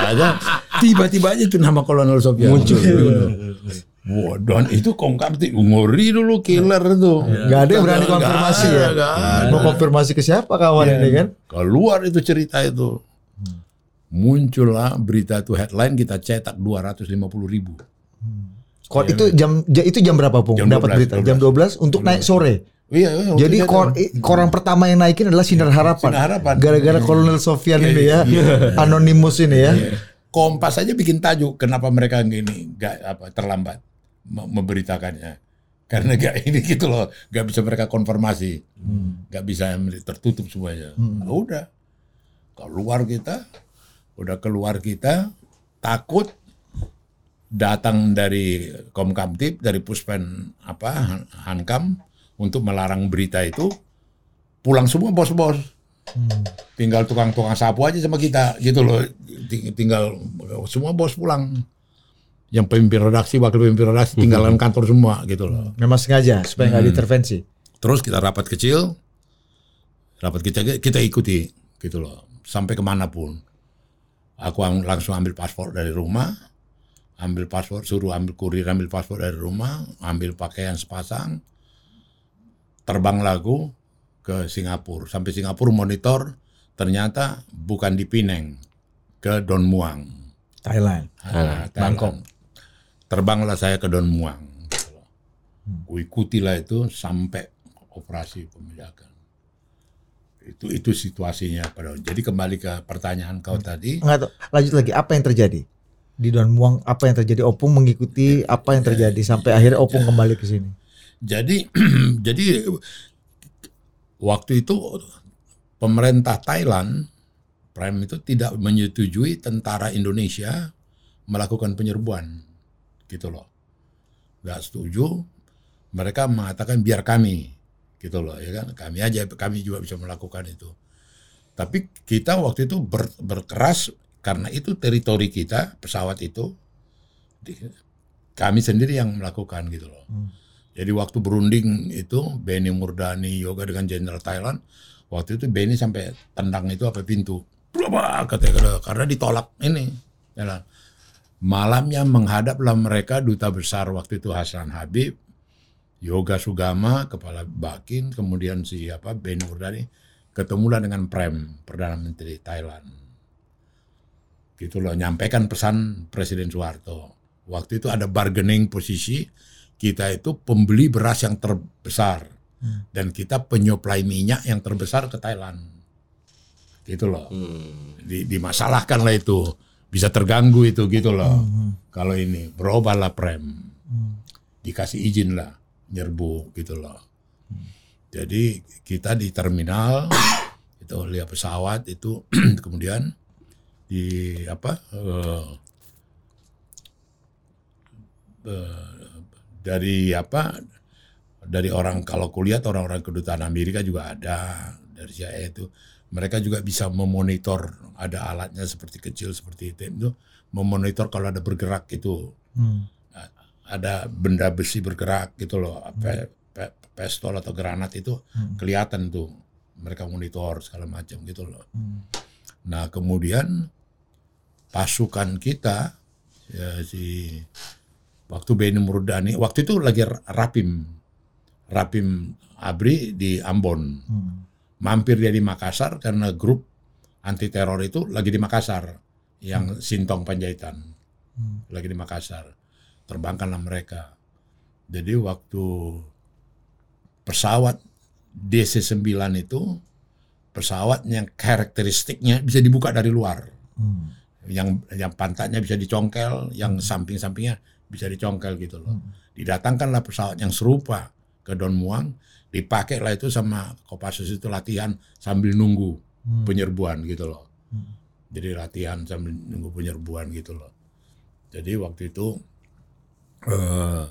Ada tiba-tiba aja tuh nama Kolonel Sofian muncul. Wah, dan itu kongkapti ngori dulu killer itu. Nggak ada yang berani konfirmasi ada, ya. nggak ada. Mau konfirmasi ke siapa kawan ini kan? Keluar itu cerita itu. Muncullah berita itu headline kita cetak 250 ribu. Kor itu jam ja- itu jam berapa pung? Jam Dapat 12, berita jam 12 untuk naik sore. Iya, iya, Jadi itu kor koran pertama yang naikin adalah Sinar Harapan. Sinar Harapan. Gara-gara Kolonel Sofian ini ya, anonimus ini ya. Kompas aja bikin tajuk kenapa mereka gini nggak apa terlambat me- memberitakannya. Karena gak ini gitu loh, nggak bisa mereka konfirmasi, nggak bisa tertutup semuanya. Nah, udah, keluar kita, udah keluar kita, takut datang dari Komkamtib, dari Puspen apa Han- Hankam untuk melarang berita itu, pulang semua bos-bos. Tinggal tukang-tukang sapu aja sama kita gitu loh. Ting- tinggal semua bos pulang. Yang pemimpin redaksi wakil pemimpin redaksi tinggalan kantor semua gitu loh. Memang sengaja supaya nggak diintervensi. terus kita rapat kecil rapat kita kita ikuti gitu loh. Sampai ke mana pun aku ang- langsung ambil paspor dari rumah ambil paspor suruh ambil kurir ambil paspor dari rumah ambil pakaian sepasang terbang lagu ke Singapura sampai Singapura monitor ternyata bukan di Pineng ke Don Muang Thailand. Ah, Bangkok. Terbanglah saya ke Don Muang. loh. Kuikutilah itu sampai operasi pemilakan. Itu itu situasinya pada. Jadi kembali ke pertanyaan kau tadi. Nggak tahu. Lanjut lagi apa yang terjadi di Don Muang? Apa yang terjadi? Opung mengikuti apa yang terjadi sampai akhirnya Opung kembali ke sini. Jadi jadi waktu itu pemerintah Thailand Prime itu tidak menyetujui tentara Indonesia melakukan penyerbuan gitu loh. Gak setuju. Mereka mengatakan biar kami gitu loh ya kan. Kami aja kami juga bisa melakukan itu. Tapi kita waktu itu ber- berkeras karena itu teritori kita pesawat itu di- kami sendiri yang melakukan gitu loh. Jadi waktu berunding itu Benny Murdani yoga dengan Jenderal Thailand, waktu itu Benny sampai tendang itu apa pintu. Berapa katanya karena ditolak ini. Ya. Malamnya menghadaplah mereka duta besar waktu itu Hasan Habib, Yoga Sugama, kepala Bakin, kemudian si apa Benny Murdani ketemulah dengan Prem, Perdana Menteri Thailand. Gitu loh, nyampaikan pesan Presiden Soeharto. Waktu itu ada bargaining posisi, kita itu pembeli beras yang terbesar dan kita penyuplai minyak yang terbesar ke Thailand. Gitu loh. Di, dimasalahkan lah itu. Bisa terganggu itu gitu loh. Kalau ini berubahlah prem. Dikasih izin lah nyerbu gitu loh. Jadi kita di terminal itu lihat pesawat itu kemudian di apa eh, eh, dari apa dari orang kalau kulihat orang-orang kedutaan Amerika juga ada dari CIA itu. Mereka juga bisa memonitor ada alatnya seperti kecil seperti itu itu memonitor kalau ada bergerak itu A- ada benda besi bergerak gitu loh pe, pe- pistol atau granat itu kelihatan tuh. Mereka monitor segala macam gitu loh. Nah kemudian pasukan kita ya si waktu Benny Murdani waktu itu lagi rapim rapim Abri di Ambon. Mampir dia di Makassar karena grup anti teror itu lagi di Makassar yang Sintong Panjaitan. Lagi di Makassar terbangkanlah mereka. Jadi waktu pesawat DC-9 itu pesawat yang karakteristiknya bisa dibuka dari luar yang yang pantatnya bisa dicongkel yang samping-sampingnya bisa dicongkel gitu loh. Didatangkanlah pesawat yang serupa ke Don Muang dipakailah itu sama Kopassus itu latihan sambil nunggu penyerbuan gitu loh. Jadi latihan sambil nunggu penyerbuan gitu loh. Jadi waktu itu eh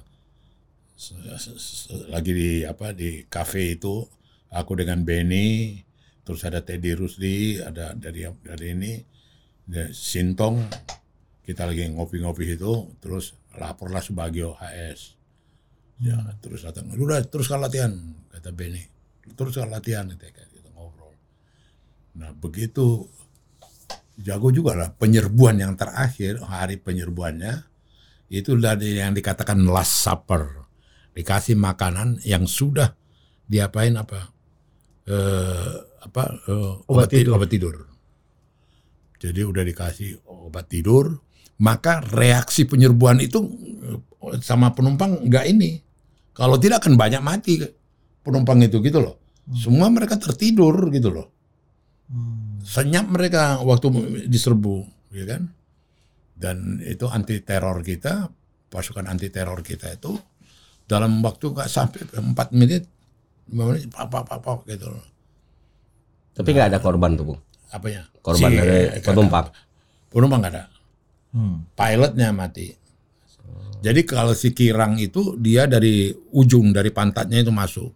se- lagi di apa di kafe itu aku dengan Benny terus ada Teddy Rusdi, ada dari dari ini, ada Sintong, kita lagi ngopi-ngopi itu, terus laporlah Subagio HS. Ya, terus datang, udah teruskan latihan, kata Benny. Teruskan latihan, kita kita ngobrol. Nah, begitu jago juga lah penyerbuan yang terakhir, hari penyerbuannya, itu dari yang dikatakan last supper. Dikasih makanan yang sudah diapain apa? Eh, apa eh, Obat tidur. obat tidur. Jadi udah dikasih obat tidur, maka reaksi penyerbuan itu eh, sama penumpang nggak ini. Kalau tidak akan banyak mati penumpang itu gitu loh. Semua mereka tertidur gitu loh. Senyap mereka waktu diserbu, ya kan? Dan itu anti teror kita, pasukan anti teror kita itu dalam waktu nggak sampai 4 menit, 5 menit, pak, pak, pak, pak, gitu loh. Tapi nggak ada korban tuh, Bung. Apanya? Korban Si- dari kagak. penumpang. Penumpang nggak ada. Hmm. Pilotnya mati. Jadi kalau si Kirang itu dia dari ujung dari pantatnya itu masuk.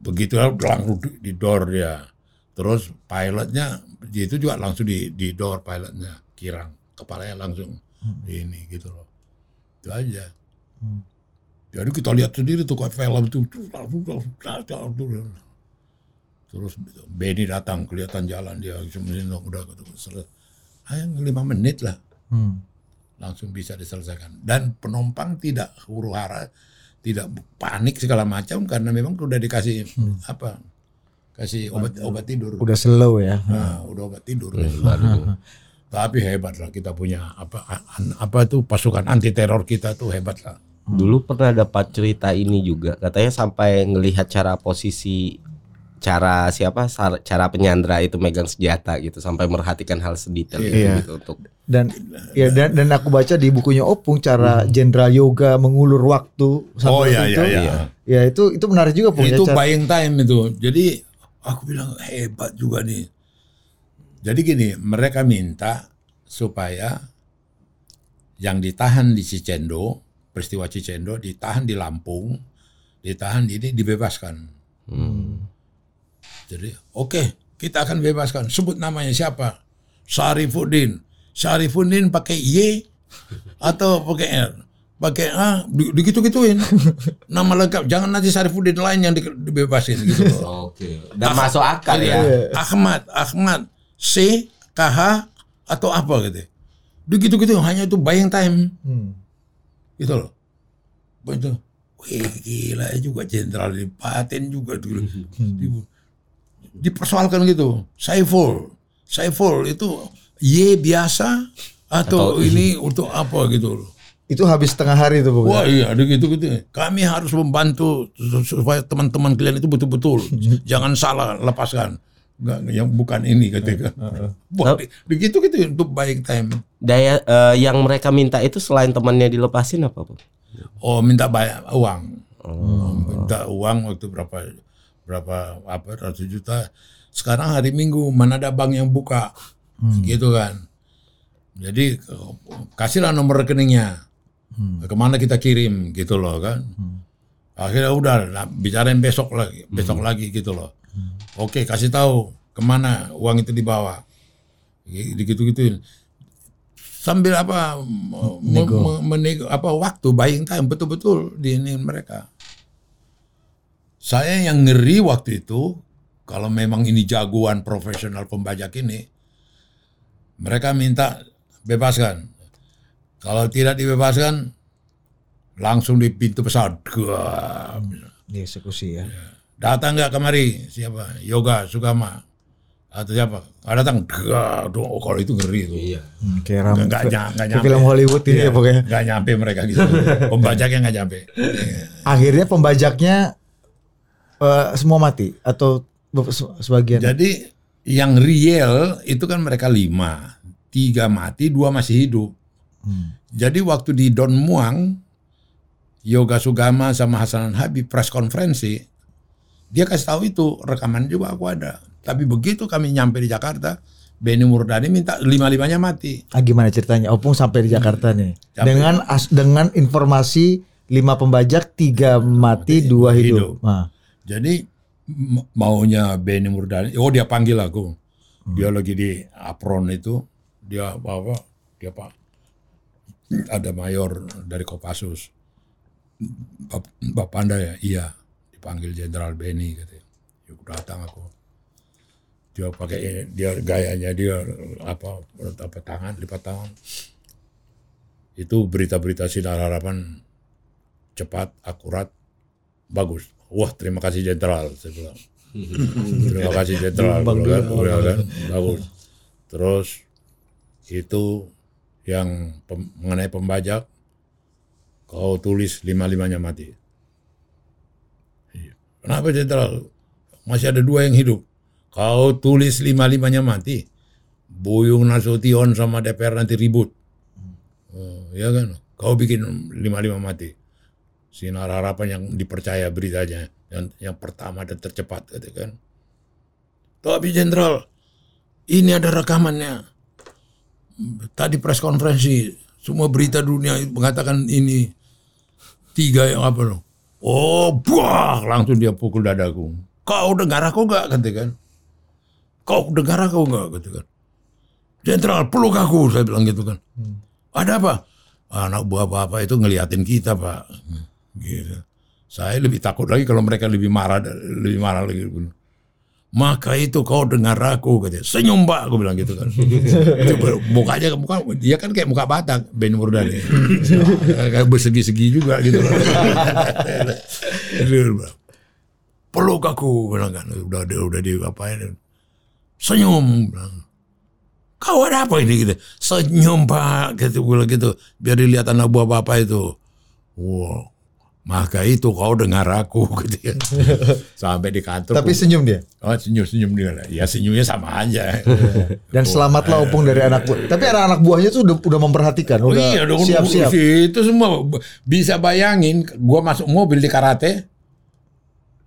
Begitu langsung di- di door dia. Terus pilotnya dia itu juga langsung di di door pilotnya Kirang. Kepalanya langsung di ini gitu loh. Itu aja. Jadi kita lihat sendiri tuh kayak film tuh. Terus Benny datang kelihatan jalan dia sebenarnya udah selesai. Ayo lima menit lah Hmm. langsung bisa diselesaikan dan penumpang tidak huru hara tidak panik segala macam karena memang sudah dikasih apa kasih obat obat tidur Udah slow ya. nah, udah obat tidur Baru. tapi hebat lah kita punya apa an- apa itu pasukan anti teror kita tuh hebat lah Dulu pernah dapat cerita ini juga, katanya sampai ngelihat cara posisi cara siapa cara penyandra itu megang senjata gitu sampai merhatikan hal sedetail itu Iya. gitu untuk Dan ya dan dan aku baca di bukunya Opung cara Jenderal Yoga mengulur waktu sampai oh ya waktu ya itu. ya Ya itu itu menarik juga Pung ya, itu cara- buying time itu. Jadi aku bilang hebat juga nih. Jadi gini mereka minta supaya yang ditahan di Cicendo peristiwa Cicendo ditahan di Lampung ditahan di ini dibebaskan jadi oke kita akan bebaskan. Sebut namanya siapa? Syarifuddin. Syarifuddin pakai Y atau pakai R? Pakai A di- digitu-gituin. Nama lengkap. Jangan nanti Syarifuddin lain yang di- dibebasin gitu loh. Oke. Dan masuk akal ya. Ahmad Ahmad. C KH atau apa gitu. Begitu-gitu hanya itu buying time. Hmm. gitu loh. Itu wih gila juga. Jenderal dipaten juga dulu. Di- dipersoalkan gitu Saiful Saiful itu Y biasa atau, Atau ini untuk apa gitu loh Itu habis setengah hari itu Pung. Wah iya, ada gitu-gitu. Kami harus membantu supaya teman-teman kalian itu betul-betul jangan salah lepaskan. Enggak, yang bukan ini ketika. Wah, di- begitu gitu untuk buying time. Daya eh, yang mereka minta itu selain temannya dilepasin apa, Bung? Oh, minta bayar uang. Oh, minta uang waktu berapa berapa apa ratus juta. Sekarang hari Minggu mana ada bank yang buka. Gitu kan. Jadi kasihlah nomor rekeningnya. Ke mana kita kirim gitu loh kan. Akhirnya udah nah, bicarain besok lagi, besok lagi gitu loh. Oke, kasih tahu ke mana uang itu dibawa. Gitu gituin. Sambil apa me- me- menego apa waktu buying time betul-betul di ini mereka. Saya yang ngeri waktu itu kalau memang ini jagoan profesional pembajak ini mereka minta bebaskan. Kalau tidak dibebaskan langsung di pintu pesawat. Gua. Dieksekusi ya. Datang nggak kemari? Siapa? Yoga Sugama atau siapa? Nggak datang. Gua. Aduh, oh, kalau itu ngeri itu. Iya. Hmm, Kayak ram- kayak nyampe. film Hollywood ini Iya, ya pokoknya. Nggak nyampe mereka gitu. Pembajaknya nggak nyampe. Akhirnya pembajaknya eh, semua mati atau sebagian. Jadi yang real itu kan mereka lima, tiga mati, dua masih hidup. Hmm. Jadi waktu di Don Muang, Yoga Sugama sama Hasanan Habib press konferensi, dia kasih tahu itu rekaman juga aku ada. Tapi begitu kami nyampe di Jakarta, Benny Murdani minta lima-limanya mati. Ah, gimana ceritanya? Opung sampai di Jakarta nih. Sampai. Dengan as, dengan informasi lima pembajak, tiga mati, dua hidup. hidup. Nah, Jadi maunya Benny Murdani. Oh dia panggil aku. Dia lagi di apron itu. Dia apa apa? Dia pak ada mayor dari Kopassus. Bap, Bapak Anda ya? Iya. Dipanggil Jenderal Benny katanya. Ya datang aku. Dia pakai dia gayanya dia apa apa tangan lipat tangan. Itu berita-berita sinar harapan cepat, akurat, bagus. Wah terima kasih jenderal saya bilang. terima kasih jenderal kan, kan, bagus. Terus itu yang pem- mengenai pembajak kau tulis lima limanya mati. Iya. Kenapa jenderal? Masih ada dua yang hidup. Kau tulis lima limanya mati. Buyung Nasution sama DPR nanti ribut. Oh, ya kan? Kau bikin lima lima mati. Sinar harapan yang dipercaya beritanya yang yang pertama dan tercepat gitu kan. Tapi jenderal, ini ada rekamannya. Tadi press konferensi semua berita dunia mengatakan ini tiga yang apa loh. Oh, buah langsung dia pukul dadaku. Kau dengar aku enggak kata kan? Kau dengar aku enggak kata kan? Jenderal peluk aku saya bilang gitu kan. Ada apa? Anak buah bapak itu ngeliatin kita pak. Gitu. Saya lebih takut lagi kalau mereka lebih marah, lebih marah lagi. Maka itu kau dengar aku katanya. Senyum pak, aku bilang gitu kan. Itu mukanya muka dia kan kayak muka Batak Ben Murdani. kayak bersegi-segi juga gitu. Peluk aku bilang kan. Udah udah, udah di apain. Senyum bilang. Kau ada apa ini gitu? Senyum pak, gitu gue gitu. Biar dilihat anak buah bapak itu. Wow. Maka itu kau dengar aku gitu ya. Sampai di kantor. Tapi senyum dia. Oh senyum-senyum dia. Ya senyumnya sama aja. Dan selamatlah opung dari anak buah. Tapi anak-anak buahnya tuh udah, udah memperhatikan, Oh udah iya dong. siap-siap. Itu semua bisa bayangin. Gua masuk mobil di karate.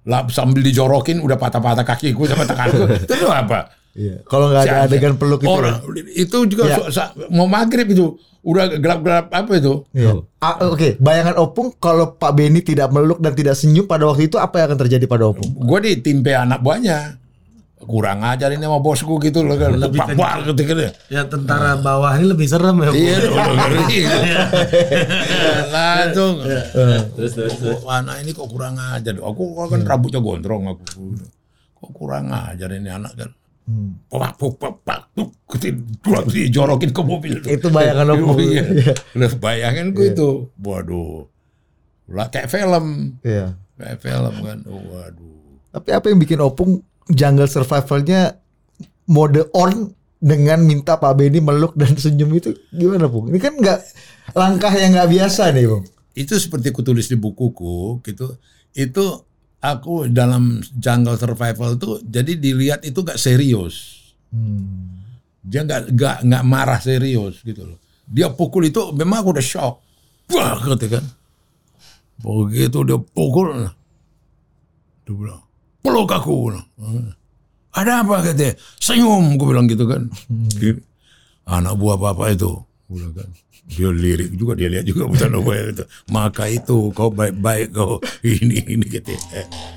Lah, sambil dijorokin udah patah-patah kaki gue sama tanganku. itu apa? Iya. Kalau nggak ada adegan peluk itu. Orang itu juga Ya. so- mau maghrib itu udah gelap-gelap apa itu? Iya. Ah, Oke, bayangan opung kalau Pak Beni tidak meluk dan tidak senyum pada waktu itu apa yang akan terjadi pada opung? Gue ditimpe anak buahnya. Kurang ajar ini sama bosku gitu loh kan. Lebih. Wah, gitu gitu. Ya tentara bawah ini lebih serem ya. Iya, ngeri. Langsung. Terus terus terus. Anak ini kok kurang ajar. Aku kan rambutnya gondrong aku. Kok kurang ajar ini anak kan. Tuh, dua dijorokin ke mobil. tuh. Itu bayangan opung. Iya. Lah bayangin gue itu. Waduh. Lah kayak film. Iya. Kayak film kan. Oh, waduh. Tapi apa yang bikin opung jungle survivalnya mode on dengan minta Pak Beni meluk dan senyum itu gimana Pung? Ini kan nggak langkah yang nggak biasa nih Bung. itu seperti ku tulis di bukuku gitu itu aku dalam jungle survival tuh jadi dilihat itu gak serius. Dia nggak nggak nggak marah serius gitu loh. Dia pukul itu memang aku udah shock. Wah gitu kan. Begitu dia pukul dia bilang peluk aku. Ada apa katanya? Senyum gue bilang gitu kan. Gitu. anak buah bapak itu gue bilang kan dia lirik juga dia lihat juga bukan apa itu. Maka itu kau baik-baik kau ini ini gitu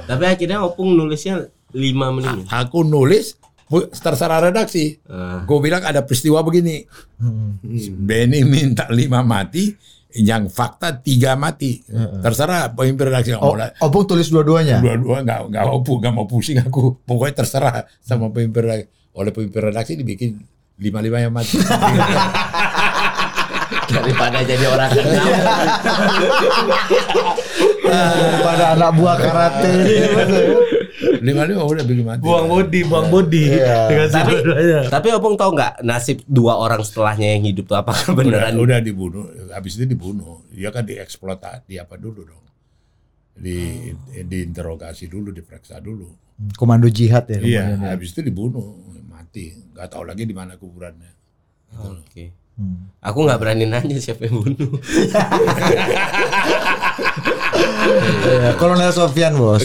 Tapi akhirnya Opung nulisnya 5 menit. aku nulis terserah redaksi. Ah. gue bilang ada peristiwa begini. Benny minta lima mati yang fakta tiga mati. Terserah pemimpin redaksi Oh, mau lah opung tulis dua-duanya. dua-dua nggak nggak mau pu- nggak mau pusing aku. Pokoknya terserah sama pemimpin redaksi. Oleh pemimpin redaksi dibikin lima lima yang mati Daripada jadi orang kenal. Pada anak buah karate. lima lima udah bikin mati Buang body, buang body. Iya. Tapi tapi Opung tahu nggak nasib dua orang setelahnya yang hidup tuh apakah udah, beneran? udah dibunuh habis itu dibunuh dia kan dieksploitasi apa dulu dong di diinterogasi dulu diperiksa dulu Komando jihad ya. iya ya. habis itu dibunuh mati nggak tahu lagi di mana kuburannya Oke. Aku nggak berani nanya siapa yang bunuh. Iya, Ya, Kolonel Sofian bos.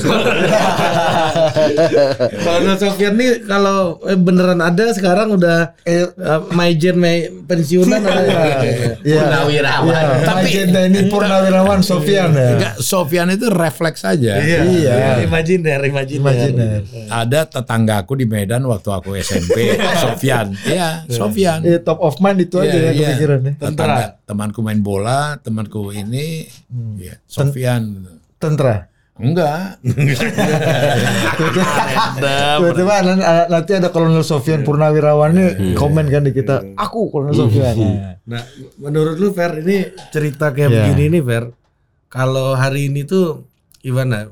Kalau Sofian nih kalau eh, beneran ada sekarang udah Eh, uh, Maijen Mai pensiunan ada ya. Purnawirawan. Iya, Tapi- Magenda ini Purnawirawan Sofian ya. Enggak, Sofian itu refleks aja. Iya. Imajiner, imajiner. Imajiner. Ada tetanggaku di Medan waktu aku SMP, Sofian. Iya, Sofian. Eh, top of mind itu aja Iya, ya iya. kepikirannya. Tetangga, temanku main bola, temanku ini, ya, Sofian. Tentara. Enggak. Tiba-tiba nan- nanti ada Kolonel Sofian Purnawirawan nih komen kan di kita, aku Kolonel Sofian. Nah, menurut lu Fer ini cerita kayak Iya. begini nih Fer. Kalau hari ini tuh gimana?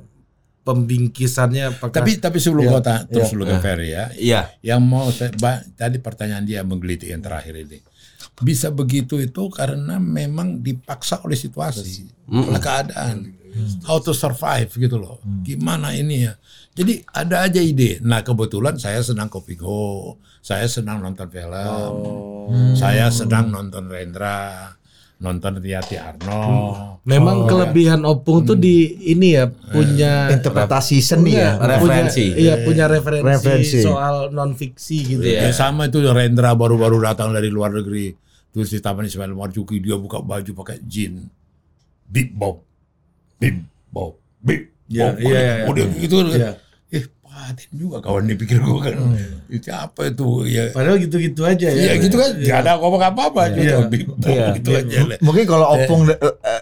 Pembingkisannya apakah Tapi tapi sebelum Iya. kota terus dulu ke Ferry ya. Iya. Yang mau saya ba- tadi pertanyaan dia menggelitik yang terakhir ini. Bisa begitu itu karena memang dipaksa oleh situasi, oleh keadaan. How to survive gitu loh. Gimana ini ya. Jadi ada aja ide. Nah kebetulan saya senang kopi go, saya senang nonton film, saya sedang nonton Rendra, nonton Riyati Arno. memang kelebihan Opung tuh di ini ya punya Interpretasi seni ya. punya- Referensi. iya, punya referensi, Referensi. soal non fiksi gitu. Iya. Ya sama itu Rendra baru-baru datang dari luar negeri. Terus di Taman Ismail Marzuki dia buka baju pakai jin. Big Bob. Big Bob. Iya, Bob. iya, iya, iya. Udah gitu. Iya. Eh paten juga kawan dipikir gue kan. Itu apa itu ya. Padahal gitu-gitu aja ya. Ya gitu kan. Gak ada ngomong apa-apa. Iya. Gitu. Iya. gitu aja. Mungkin kalau opung eh, eh,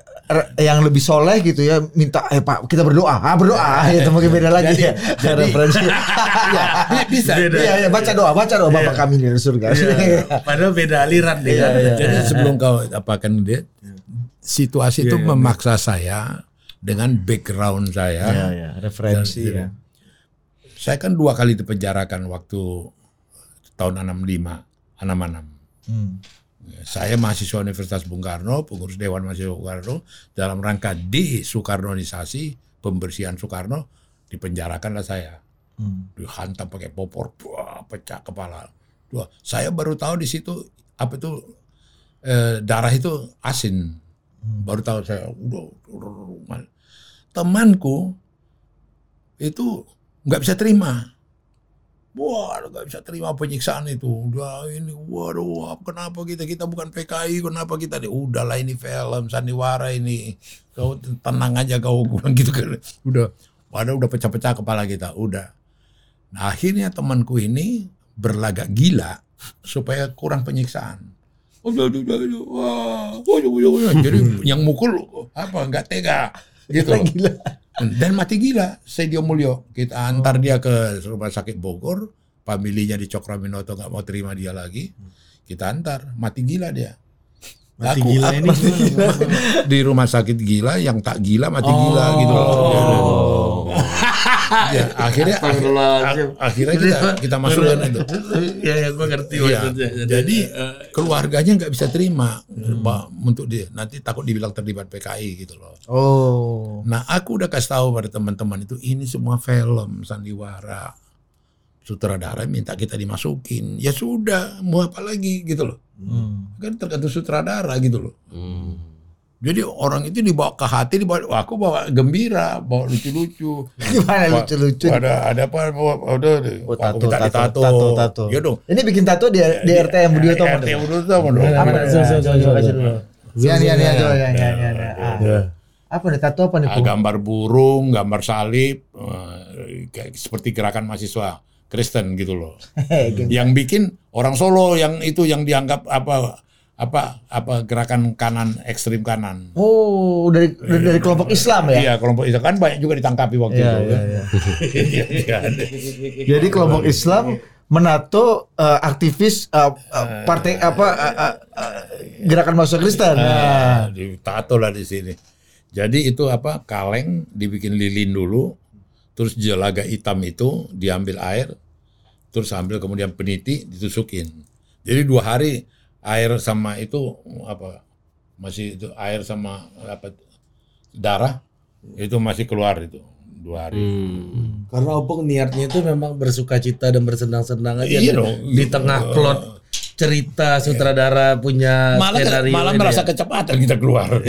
yang lebih soleh gitu ya minta eh Pak kita berdoa ah berdoa ya itu mungkin beda lagi ya referensi ya Bi- Bisa. iya iya baca doa baca doa bapak kami di surga Iya. Padahal beda aliran deh kan. Jadi sebelum kau apakan dia, situasi itu memaksa saya dengan background saya. Iya, iya, referensi Dan- ya. Saya kan dua kali dipenjarakan waktu tahun 65, 66. Hmm. Saya mahasiswa Universitas Bung Karno, pengurus Dewan Mahasiswa Bung Karno, dalam rangka di Soekarnoisasi, pembersihan Soekarno, dipenjarakanlah saya. Hmm. Dihantam pakai popor, wah, pecah kepala. Wah, saya baru tahu di situ apa itu eh, darah itu asin. Baru tahu saya udah temanku itu nggak bisa terima. Wah, nggak bisa terima penyiksaan itu. Udah ini, waduh, apa- kenapa kita kita bukan PKI, kenapa kita di udahlah ini film sandiwara ini. Kau tenang aja kau bilang gitu kan. Udah, padahal udah pecah-pecah kepala kita, udah. Nah, akhirnya temanku ini berlagak gila supaya kurang penyiksaan. Jadi yang mukul apa nggak tega gitu. loh. Dan mati gila Sedio Mulyo. Kita antar dia ke rumah sakit Bogor, familinya di Cokraminoto nggak mau terima dia lagi. Kita antar, mati gila dia. Mati Aku- gila ini gimana? di rumah sakit gila yang tak gila mati gila gitu loh. Ya, akhirnya Astagfirullahaladzim. akhirnya kita kita masukkan itu. Iya, ya, gue ngerti Iya. maksudnya. Jadi keluarganya nggak bisa terima Ba- untuk dia nanti takut dibilang terlibat PKI gitu loh. oh Nah aku udah kasih tahu pada teman-teman itu ini semua film sandiwara. Sutradara minta kita dimasukin. Ya sudah, mau apa lagi gitu loh. Hmm. Kan tergantung sutradara gitu loh. Hmm. Jadi orang itu dibawa ke hati, dibawa, wah, aku bawa gembira, bawa lucu-lucu. gimana lucu-lucu Ada ada apa? Ada, Oh, aku tato, minta tato, ditato. tato, tato. Ya dong. ini bikin tato di di RT yang Budi Utomo RT. Budi Utomo dong. Apa? Coba, coba, coba, kasih dulu. Iya iya iya coba, ya ya ya. ya. Ah. Ya. Apa nih tato apa nih? Ah, gambar burung, gambar salib, eh, kayak seperti gerakan mahasiswa Kristen gitu loh. Hehe, yang bikin orang Solo yang itu yang dianggap apa apa apa gerakan kanan ekstrim kanan. Oh dari dari, dari kelompok Islam ya? Iya kelompok itu kan banyak juga ditangkapi waktu Iya, itu. iya, kan. iya. Jadi kelompok Islam menato eh, aktivis eh, eh, partai apa eh, eh, eh, gerakan mahasiswa Kristen. Nah, ditato lah di sini. Jadi itu apa kaleng dibikin lilin dulu, terus jelaga hitam itu diambil air, terus ambil kemudian peniti ditusukin. Jadi dua hari air sama itu apa masih itu air sama apa darah itu masih keluar itu dua hari. Hmm. Karena Opung niatnya itu memang bersuka cita dan bersenang-senang aja Iya Dan dong. di tengah plot cerita sutradara punya Malah skenario malah ini merasa ya. kecepatan kita keluar.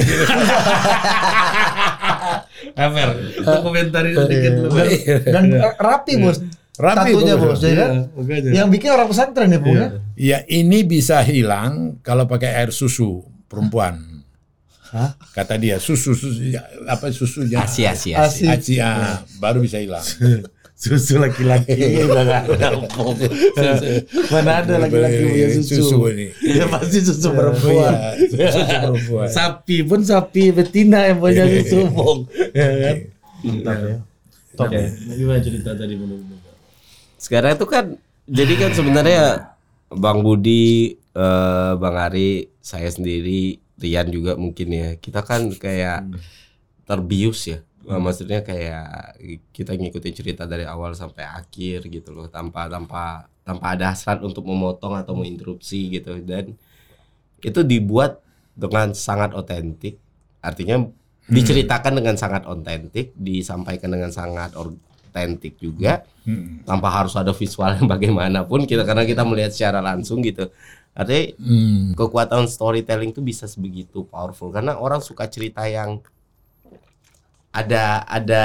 Amer, itu komentarin sedikit lu. Dan, dan eh, rapi bos. Rapi, Tatunya bos. bos, ya kan? makanya. Yang bikin orang pesantren ya, Bung ya? Ya ini bisa hilang kalau pakai air susu perempuan. Hah? Kata dia susu susu ya, apa susunya Asia, Asia, Asi. Aci, ah, baru bisa hilang. Susu laki-laki udah nggak ada. Mana ada laki-laki punya susu? Susu ini. Ya pasti susu perempuan. Iya, susu perempuan. Sapi pun sapi betina yang punya susu Opung. Ya kan? Mantap ya. Top. Gimana cerita tadi menurut Sekarang itu kan jadi kan sebenarnya Bang Budi, eh, Bang Ari, saya sendiri, Rian juga mungkin ya. Kita kan kayak terbius ya. Nah, Maksudnya kayak kita ngikutin cerita dari awal sampai akhir gitu loh tanpa tanpa tanpa ada hasrat untuk memotong atau menginterupsi gitu dan itu dibuat dengan sangat otentik. Artinya diceritakan dengan sangat otentik, disampaikan dengan sangat otentik juga Hmm. tanpa harus ada visual yang bagaimanapun kita karena kita melihat secara langsung gitu. Artinya Hmm. kekuatan storytelling itu bisa sebegitu powerful karena orang suka cerita yang ada ada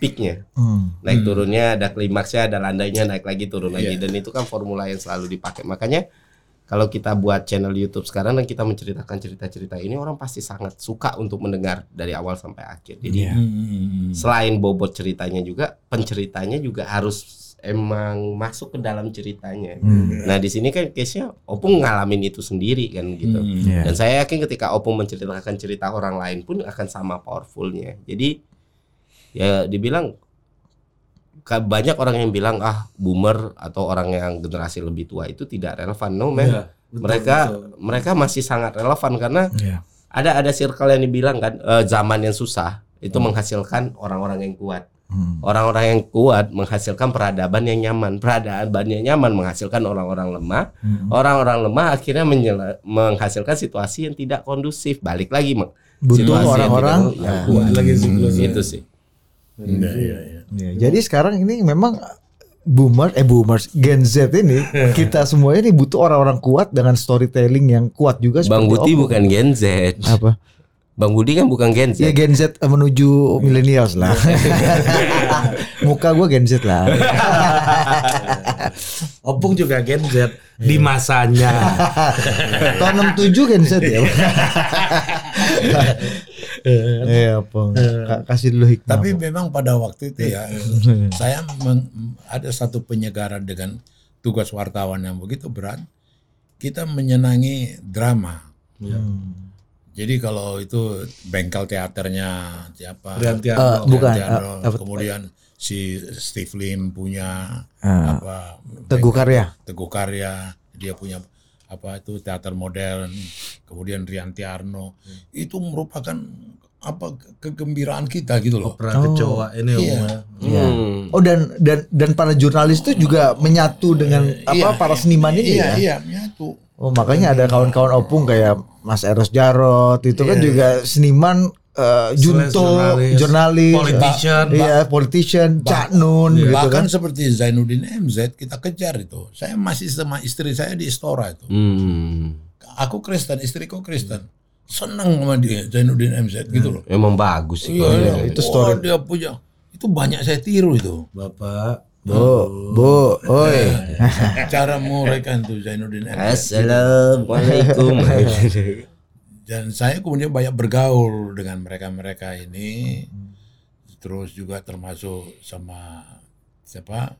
peaknya Hmm. naik turunnya ada klimaksnya ada landainya naik lagi turun lagi Iya. dan itu kan formula yang selalu dipakai makanya kalau kita buat channel YouTube sekarang dan kita menceritakan cerita-cerita ini orang pasti sangat suka untuk mendengar dari awal sampai akhir jadi Hmm. selain bobot ceritanya juga penceritanya juga harus emang masuk ke dalam ceritanya Hmm. nah di sini kan case-nya Opung ngalamin itu sendiri kan gitu Hmm. Iya. dan saya yakin ketika Opung menceritakan cerita orang lain pun akan sama powerfulnya. Jadi ya dibilang banyak orang yang bilang ah boomer atau orang yang generasi lebih tua itu tidak relevan. No man. Iya, betul, mereka betul. mereka masih sangat relevan karena Iya. ada ada circle yang dibilang kan eh, zaman yang susah itu menghasilkan orang-orang yang kuat. Hmm. Orang-orang yang kuat menghasilkan peradaban yang nyaman. Peradaban yang nyaman menghasilkan orang-orang lemah. Hmm. Orang-orang lemah akhirnya menyela- menghasilkan situasi yang tidak kondusif. Balik lagi. Butuh yang orang-orang. yang Nah, kuat. Lagi siklusnya. Itu sih. Iya, iya, iya. Iya, Jadi sekarang ini memang boomer eh boomers Gen Z ini kita semua ini butuh orang-orang kuat dengan storytelling yang kuat juga Bang Oppo. bukan Gen Z. apa? Bang Budi kan bukan Gen Z. Ya Gen Z eh, menuju millennials lah. Muka gua Gen Z lah. Opung juga Gen Z di masanya. Tahun 67 Gen Z ya. Iya, Pong. Ka- Kasih dulu hikmah. Tapi memang pada waktu itu ya saya meng- ada satu penyegaran dengan tugas wartawan yang begitu berat. Kita menyenangi drama. Hmm. Jadi kalau itu bengkel teaternya siapa? Riantiano. Eh, bukan, Riantiano. eh, apa- Kemudian si Steve Lim punya Ah, apa? Teguh bengkel- Karya. Teguh Karya. Dia punya apa itu teater modern. Kemudian Rianti Arno. Itu merupakan apa kegembiraan kita gitu loh. Opera kecoa ini Iya. Om, ya. Hmm. Oh dan dan dan para jurnalis itu juga menyatu dengan apa Iya, para seniman ini Iya, ya. iya, menyatu. Oh makanya ada kawan-kawan opung kayak Mas Eros Jarot itu kan juga seniman eh, junto jurnalis, jurnalis, politician, iya politician, Cak Nun gitu Bahkan kan. seperti Zainuddin MZ kita kejar itu. Saya masih sama istri saya di Istora itu. Hmm. Aku Kristen, istriku Kristen. Senang sama dia Zainuddin MZ gitu loh. Emang bagus sih. Iya, iya. itu story. Oh, dia punya. Itu banyak saya tiru itu. Bapak. Bu, bu, oi. Cara mereka itu Zainuddin MZ. Assalamualaikum. Dan saya kemudian banyak bergaul dengan mereka-mereka ini. Terus juga termasuk sama siapa?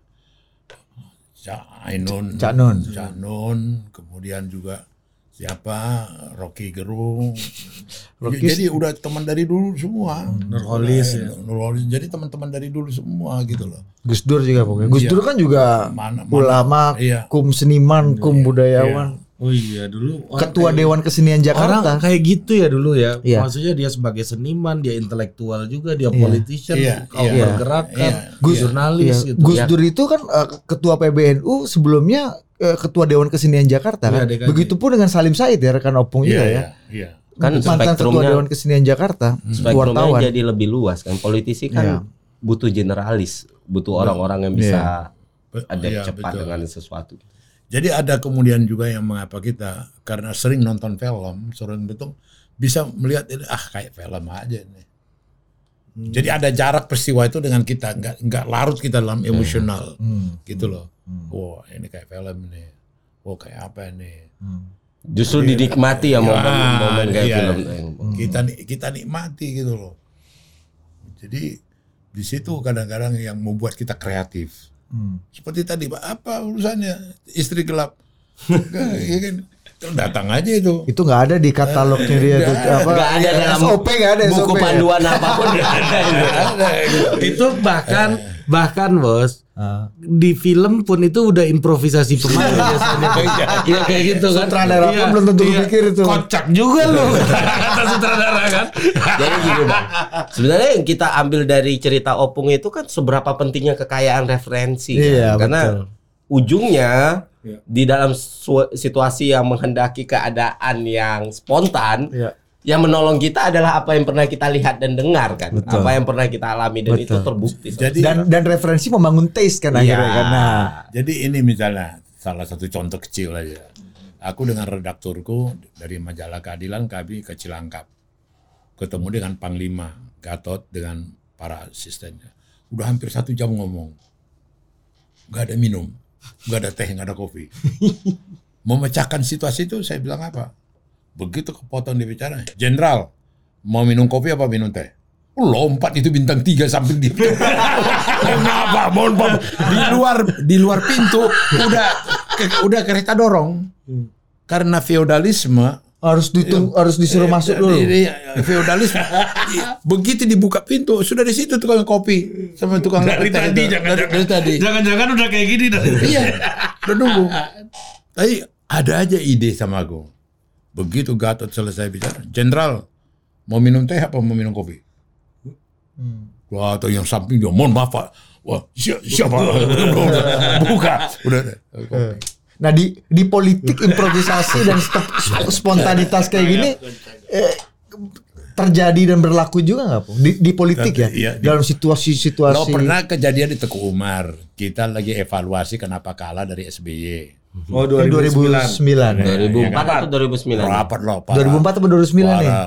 Cak Ainun. Cak Nun. Cak Nun. Kemudian juga siapa? Rocky Gerung. Rocky- Jadi udah teman dari dulu semua. Nurholis ya. Nurholis. Jadi teman-teman dari dulu semua gitu loh. Gus Dur juga pokoknya. Gus Iya. Dur kan juga Mana- mana- ulama, Iya. kum seniman, kum budayawan, Oh iya dulu orang ketua kayak- Dewan Kesenian Orang Jakarta. kayak gitu ya dulu ya. Iya. Maksudnya dia sebagai seniman, dia intelektual juga, dia politician, Iya, kalau iya. pergerakan, Iya. Gus- jurnalis Iya. gitu. Gus Ya. Dur itu kan eh, ketua PBNU sebelumnya ketua Dewan Kesenian Jakarta Iya, kan. DKJ. Begitupun dengan Salim Said ya rekan opung juga ya. Iya, iya. Kan Mantan ketua Dewan Kesenian Jakarta, spektrumnya wartawan. jadi lebih luas kan. Politisi kan Iya. butuh generalis, butuh orang-orang yang bisa Be- adapt iya, cepat betul. dengan sesuatu. Jadi ada kemudian juga yang mengapa kita karena sering nonton film, sering betul bisa melihat ini ah kayak film aja nih. Jadi ada jarak peristiwa itu dengan kita, nggak nggak larut kita dalam emosional, gitu loh. Wah ini kayak film nih, wah kayak apa nih. Justru dinikmati ya momen-momen kayak iya. film. Kita ni- kita nikmati gitu loh. Jadi di situ kadang-kadang yang membuat kita kreatif. Seperti tadi, apa urusannya istri gelap? Iya kan? Datang aja itu. Itu nggak ada di katalognya dia tuh apa? Gak ada dalam SOP nggak ada buku SOP. panduan apa pun nggak ada. itu bahkan bahkan bos Ah. di film pun itu udah improvisasi pemain biasanya. Iya kayak gitu kan. Sutradara pun belum tentu kepikir itu. Kocak juga lu kata sutradara kan. Jadi gini bang, sebenarnya yang kita ambil dari cerita Opung itu kan seberapa pentingnya kekayaan referensi, kan? Iya, karena betul. ujungnya Iya. di dalam situasi yang menghendaki keadaan yang spontan, Iya. yang menolong kita adalah apa yang pernah kita lihat dan dengar kan, Betul. apa yang pernah kita alami dan itu Betul. terbukti. Jadi Dan dan referensi membangun taste kan Iya. akhirnya kan. Nah, Jadi ini misalnya salah satu contoh kecil aja. Aku dengan redakturku dari majalah keadilan kami ke Cilangkap. Ketemu dengan Panglima Gatot dengan para asistennya. Udah hampir satu jam ngomong. Gak ada minum, gak ada teh, gak ada kopi. Memecahkan situasi itu saya bilang apa? Begitu kepotong dia bicara, Jenderal, mau minum kopi apa minum teh? lompat itu bintang tiga sambil dia Pak, mohon maaf di luar di luar pintu udah ke- udah kereta dorong karena feodalisme harus ditung, harus disuruh masuk dulu. Jadi, feodalisme begitu dibuka pintu sudah di situ tukang kopi sama tukang Dari tadi, itu. jangan-jangan. dari tadi Jangan-jangan udah kayak gini dari iya udah nunggu tapi ada aja ide sama aku begitu Gatot selesai bicara jenderal mau minum teh apa mau minum kopi Wah, atau yang samping dia, mohon maaf Pak. Wah, siapa? siapa? Buka. Udah. Nah di di politik improvisasi dan sp- sp- spontanitas kayak gini eh, terjadi dan berlaku juga nggak Pung? di, di politik ya Iya, dalam situasi-situasi Lo pernah kejadian di Teguh Umar. Kita lagi evaluasi kenapa kalah dari SBY. Oh Yang 2009 2004 atau 2009? Rapat loh. para- 2004 atau 2009 nih para,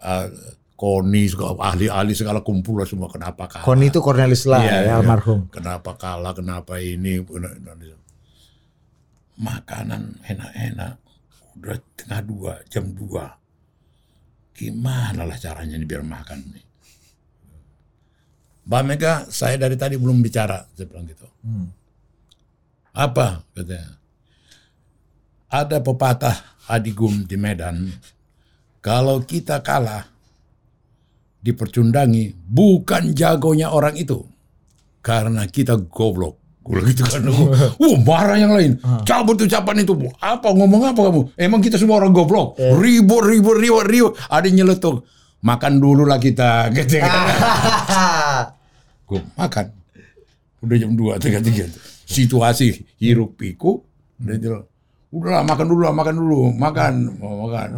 uh, Koni, segala ahli-ahli segala kumpul lah semua kenapa kalah. Koni itu Cornelis lah Iya, ya iya. almarhum Kenapa kalah, kenapa ini. Makanan enak-enak. Udah tengah dua, jam dua. Gimana lah caranya nih biar makan nih. Mbak Mega, saya dari tadi belum bicara. Saya bilang gitu. Apa? Katanya. Ada pepatah Adigum di Medan. Kalau kita kalah, dipercundangi bukan jagonya orang itu karena kita goblok gue gitu kan. Wah marah yang lain. Cabut ucapan itu. Apa? Ngomong apa kamu? Emang kita semua orang goblok. Ribut ribut ribut ribut. Ada nyeletuk makan dulu lah kita. Gitu. Kan gue makan. Udah jam dua tiga tiga. Situasi hiruk pikuk udah jelas udahlah makan dulu lah makan dulu. Makan. Mau makan.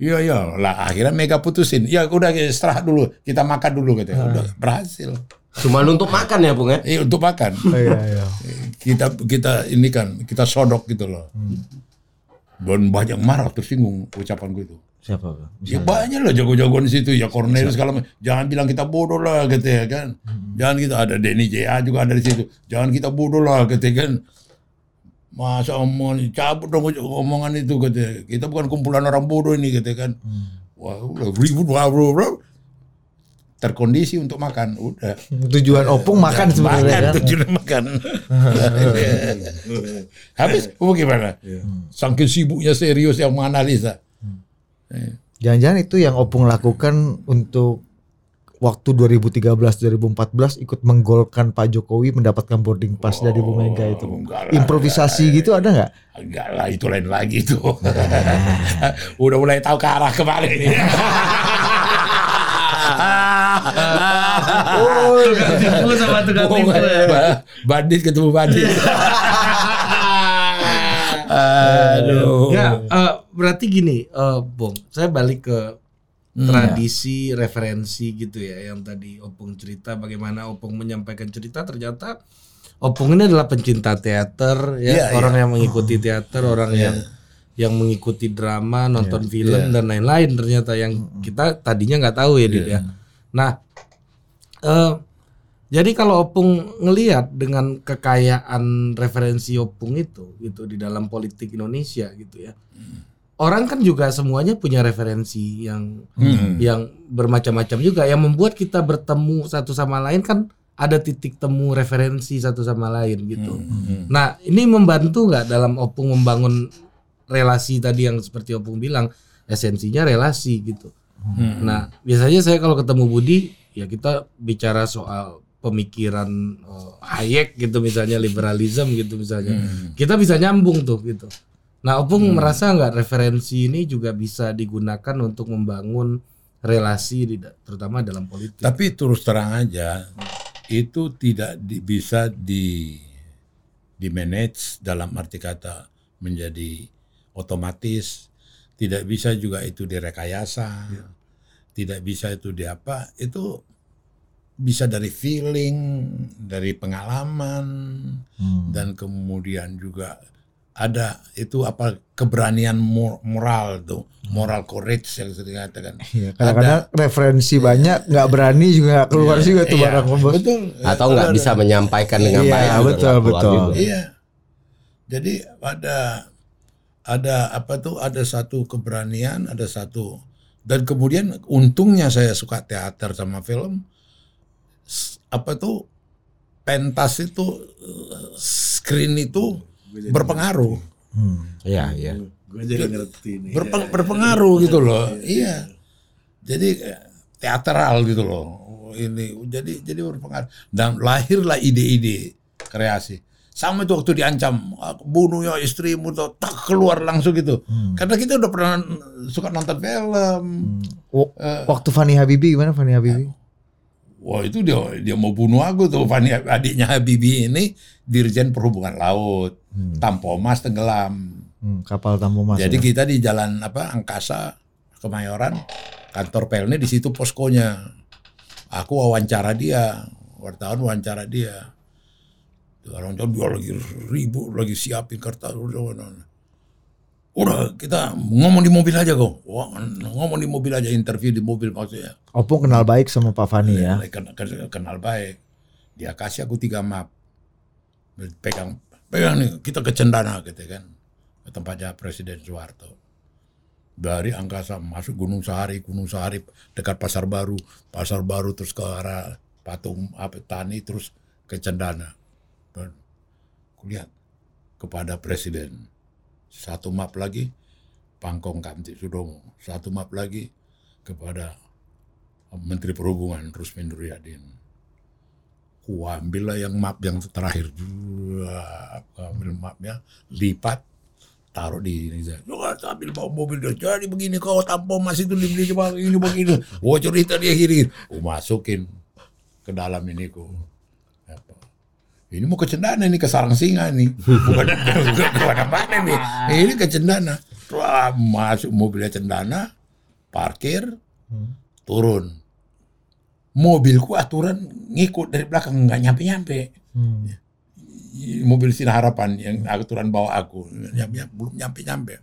Iya iya. Lah akhirnya Mega putusin. Ya udah istirahat dulu, kita makan dulu katanya. Udah berhasil. Cuma untuk makan ya, Bung ya? Iya untuk makan. iya, iya. Kita kita ini kan kita sodok gitu loh. Dan banyak marah tersinggung ucapan gue itu. siapa Bang? Ya banyak lah jago-jagoan di situ ya Cornelius segala macam. Jangan bilang kita bodoh lah gitu ya kan. Jangan kita ada Denny JA juga ada di situ. Jangan kita bodoh lah gitu ya kan. Masa omong cabut dong omongan itu gitu. ya. Kita bukan kumpulan orang bodoh ini gitu ya kan. Wah, udah ribut wah, bro, bro. Terkondisi untuk makan, udah. tujuan opung makan sebenarnya Makan kan tujuan makan. Habis, oh gimana? Saking sibuknya serius yang menganalisa. jangan-jangan itu yang opung lakukan untuk waktu 2013-2014 ikut menggolkan Pak Jokowi mendapatkan boarding pass dari Bu Mega itu Oh, enggak lah, improvisasi gitu ada nggak Enggak lah, itu lain lagi itu. Udah mulai tahu ke arah ke mana tukang tipu sama tukang tipu ya. Ba- bandit ketemu bandit. Aduh. Ya, eh, berarti gini, eh, Bung, saya balik ke tradisi referensi gitu ya yang tadi Opung cerita bagaimana Opung menyampaikan cerita ternyata Opung ini adalah pencinta teater ya, Iya, orang yang mengikuti teater, orang yang yang mengikuti drama, nonton film dan lain-lain ternyata yang kita tadinya nggak tahu ya, Dit ya. Nah, Eh, jadi kalau Opung ngelihat dengan kekayaan referensi Opung itu gitu di dalam politik Indonesia gitu ya. Orang kan juga semuanya punya referensi yang Hmm. yang bermacam-macam juga yang membuat kita bertemu satu sama lain kan ada titik temu referensi satu sama lain gitu. Hmm. Nah, ini membantu nggak dalam Opung membangun relasi tadi yang seperti Opung bilang esensinya relasi gitu. Hmm. Nah, biasanya saya kalau ketemu Budi ya kita bicara soal pemikiran eh, Hayek gitu misalnya liberalism gitu misalnya. Hmm. Kita bisa nyambung tuh gitu. Nah, Opung merasa nggak referensi ini juga bisa digunakan untuk membangun relasi di, terutama dalam politik. Tapi terus terang aja itu tidak di- bisa di di manage dalam arti kata menjadi otomatis tidak bisa juga itu direkayasa tidak bisa itu di apa itu bisa dari feeling dari pengalaman Hmm. dan kemudian juga ada itu apa keberanian mor- moral tuh moral courage yang sering katakan Iya, kadang-kadang referensi banyak nggak berani juga keluar juga tuh Iya, barang bos. betul Atau nggak bisa menyampaikan dengan Iya, baik. betul, betul. juga. Iya. Jadi ada ada apa tuh ada satu keberanian, ada satu dan kemudian untungnya saya suka teater sama film apa tuh pentas itu screen itu berpengaruh. Hmm. Iya, iya. Gue jadi ngerti nih. Berpeng- berpengaruh gitu loh. Iya jadi eh, teateral gitu loh. Ini jadi jadi berpengaruh. Dan lahirlah ide-ide kreasi sama itu waktu diancam "Aku bunuh ya istrimu tuh tak keluar langsung gitu karena kita udah pernah suka nonton film Wo- Eh. Waktu Fani Habibi gimana Fani Habibi? wah itu dia dia mau bunuh aku tuh Fani adiknya Habibie ini dirjen perhubungan laut Tampomas tenggelam Hmm, kapal tamu mas. Jadi ya. kita di jalan apa Angkasa Kemayoran kantor Pelni di situ poskonya. Aku wawancara dia, wartawan wawancara dia. Orang tuh dia lagi ribut, lagi siapin kertas. Udah, udah, kita ngomong di mobil aja kok. Wah, ngomong di mobil aja, interview di mobil maksudnya. Opung kenal baik sama Pak Fani ya. Kenal, kenal baik. Dia kasih aku tiga map. Pegang, pegang nih, kita ke Cendana gitu kan. Ke tempatnya Presiden Soeharto. Dari Angkasa masuk Gunung Sahari, Gunung Sahari dekat Pasar Baru, Pasar Baru terus ke arah Patung apa Tani terus ke Cendana. Kulihat kepada Presiden. Satu map lagi Pangkong Kamti Sudomo. Satu map lagi kepada Menteri Perhubungan Rusmin Nuryadin. Ku ambillah yang map yang terakhir. Ambil mapnya, lipat, taruh di ini. saya. Wah, sambil bawa mobil dia. Jadi begini kau tampon masih itu dibeli cuma ini begini. Wah cerita dia kiri. Ku masukin ke dalam ini ku. Ini mau ke Cendana ini ke Sarang Singa nih. Bukan bukan ke mana-mana nih. Ini ke Cendana. Wah, masuk mobilnya Cendana, parkir, turun. Mobilku aturan ngikut dari belakang nggak nyampe-nyampe. Hmm. Mobil Sinar Harapan yang aturan bawa aku nyampe, belum nyampe-nyampe.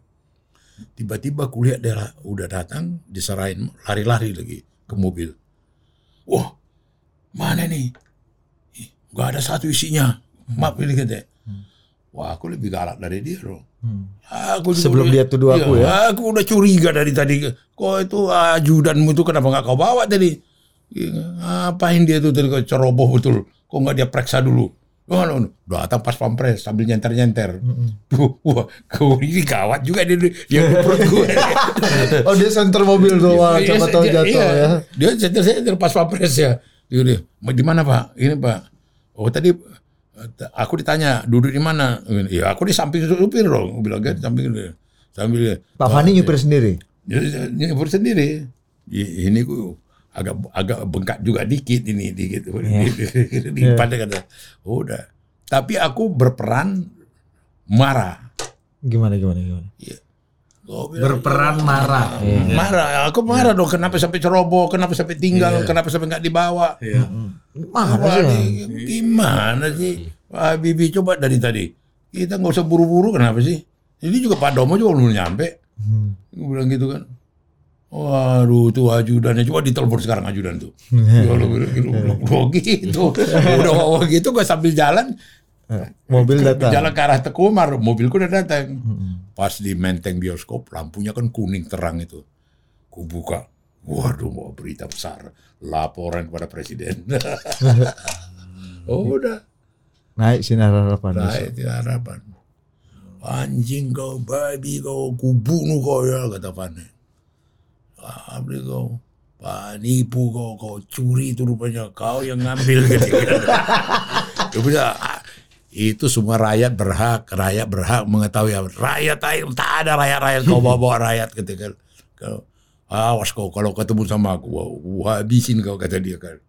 Tiba-tiba kulihat dia udah datang, diserahin lari-lari lagi ke mobil. Wah, mana nih? Nggak ada satu isinya. Maaf ini kata. Wah, aku lebih galak dari dia loh. Hmm. Aku juga Sebelum dia tuduh aku Iya, ya. Aku udah curiga dari tadi. Kok itu ajudanmu itu kenapa nggak kau bawa tadi? Iya, Ngapain dia tuh tadi ceroboh betul? Kok nggak dia periksa dulu? Oh, no, no. Datang pas pampres sambil nyenter-nyenter. Wah, kau ini gawat juga dia, dia di perut gue. Oh dia center mobil tuh, wah Iya, siapa tahu jatuh iya. ya. Dia center saya pas pampres ya. Dia, dia, "Ma, di mana pak? Ini pak. Oh tadi eh, aku ditanya duduk di mana? Ya aku di samping supir dong. Aku bilang kan di samping dia. Sambil dia. Pak Fani nyupir sendiri. Dia nyebur sendiri. I- Ini ku agak agak bengkak juga dikit ini dikit. Di, di, pada kata, "Oh, udah. Tapi aku berperan marah. Gimana gimana gimana. Bilang, Berperan marah. marah. Aku marah dong. Kenapa sampai ceroboh? Kenapa sampai tinggal? Kenapa sampai nggak dibawa? Iya. Mana sih? nih, gimana sih? Wah, Bibi coba dari tadi. Kita nggak usah buru-buru kenapa sih? Ini juga Pak Domo juga belum nyampe. Hmm. Gue bilang gitu kan. Waduh tuh ajudannya coba ditelepon sekarang ajudan tuh. Ya lu gitu. Udah oh, gitu gue sambil jalan Mobil datang. jalan ke arah Tekumar, mobilku udah datang. Pas di menteng bioskop, lampunya kan kuning terang itu. Ku buka, waduh mau berita besar, laporan kepada presiden. oh udah, Naik sinar harapan. naik di harapan. Anjing kau, babi kau, ku bunuh kau ya, kata Fane. Abdi kau, penipu kau, kau curi itu rupanya, kau yang ngambil. Dia bilang, "Ah, itu semua rakyat berhak, rakyat berhak mengetahui apa. Rakyat tak ada rakyat-rakyat kau bawa rakyat ketika kau awas kau kalau ketemu sama aku, wah, wah, habisin kau kata dia kan.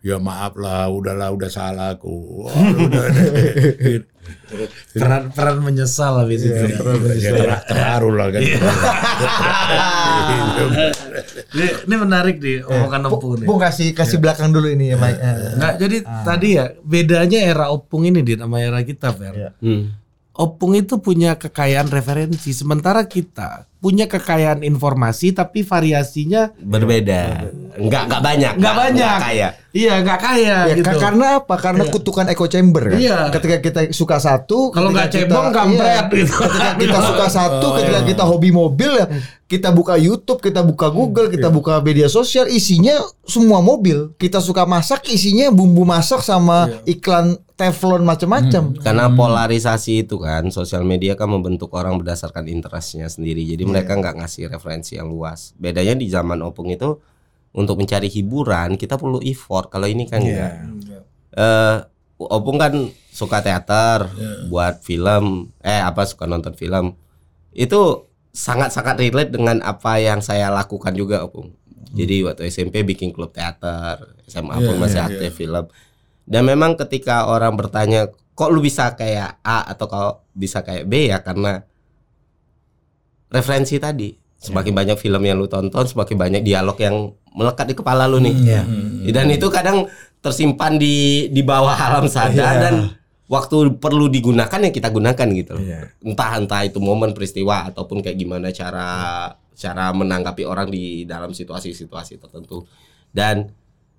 Ya maaf lah, udahlah, udah salah aku. Udah, udah. peran peran menyesal habis itu. ya. Ya, ter- terharu lah kan. Ini, ini menarik nih omongan Opung nih. Bung kasih kasih belakang dulu ini ya, Mike. Eh, Nah, jadi tadi ya bedanya era Opung ini di nama era kita, Fer. Iya. Hmm. Opung itu punya kekayaan referensi, sementara kita punya kekayaan informasi tapi variasinya Berbeda. Enggak enggak banyak. nggak banyak. kaya. Iya, nggak kaya Ya, gitu. ka- karena apa? Karena kutukan echo chamber kan. Iya. Ketika kita suka satu, Kalau ketika nggak kita- cebong, kampret iya. gitu. Ketika kita suka satu, ketika kita hobi mobil ya, kita buka YouTube, kita buka Google, kita buka media sosial, isinya semua mobil. Kita suka masak, isinya bumbu masak sama iklan teflon macam-macam. Karena polarisasi itu kan, sosial media kan membentuk orang berdasarkan interestnya sendiri. Jadi mereka nggak ngasih referensi yang luas. Bedanya di zaman Opung itu untuk mencari hiburan kita perlu effort. Kalau ini kan enggak. Eh, Opung kan suka teater, buat film, eh apa suka nonton film. Itu sangat-sangat relate dengan apa yang saya lakukan juga, Opung. Jadi waktu SMP bikin klub teater, SMA pun masih aktif film. Dan memang ketika orang bertanya, kok lu bisa kayak A atau kok bisa kayak B ya karena referensi tadi. Semakin banyak film yang lu tonton, semakin banyak dialog yang melekat di kepala lu nih. Iya. Dan itu kadang tersimpan di di bawah alam sadar Iya. dan waktu perlu digunakan ya kita gunakan gitu loh. Iya. Entah entah itu momen peristiwa ataupun kayak gimana cara cara menanggapi orang di dalam situasi-situasi tertentu. Dan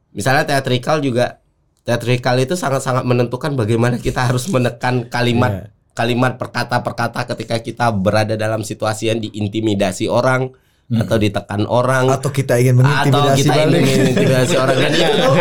misalnya teatrikal juga teatrikal itu sangat-sangat menentukan bagaimana kita harus menekan kalimat kalimat perkata perkata ketika kita berada dalam situasi yang diintimidasi orang atau ditekan orang. Atau kita ingin atau mengintimidasi kita balik. ingin mengintimidasi orang. Dan itu tuh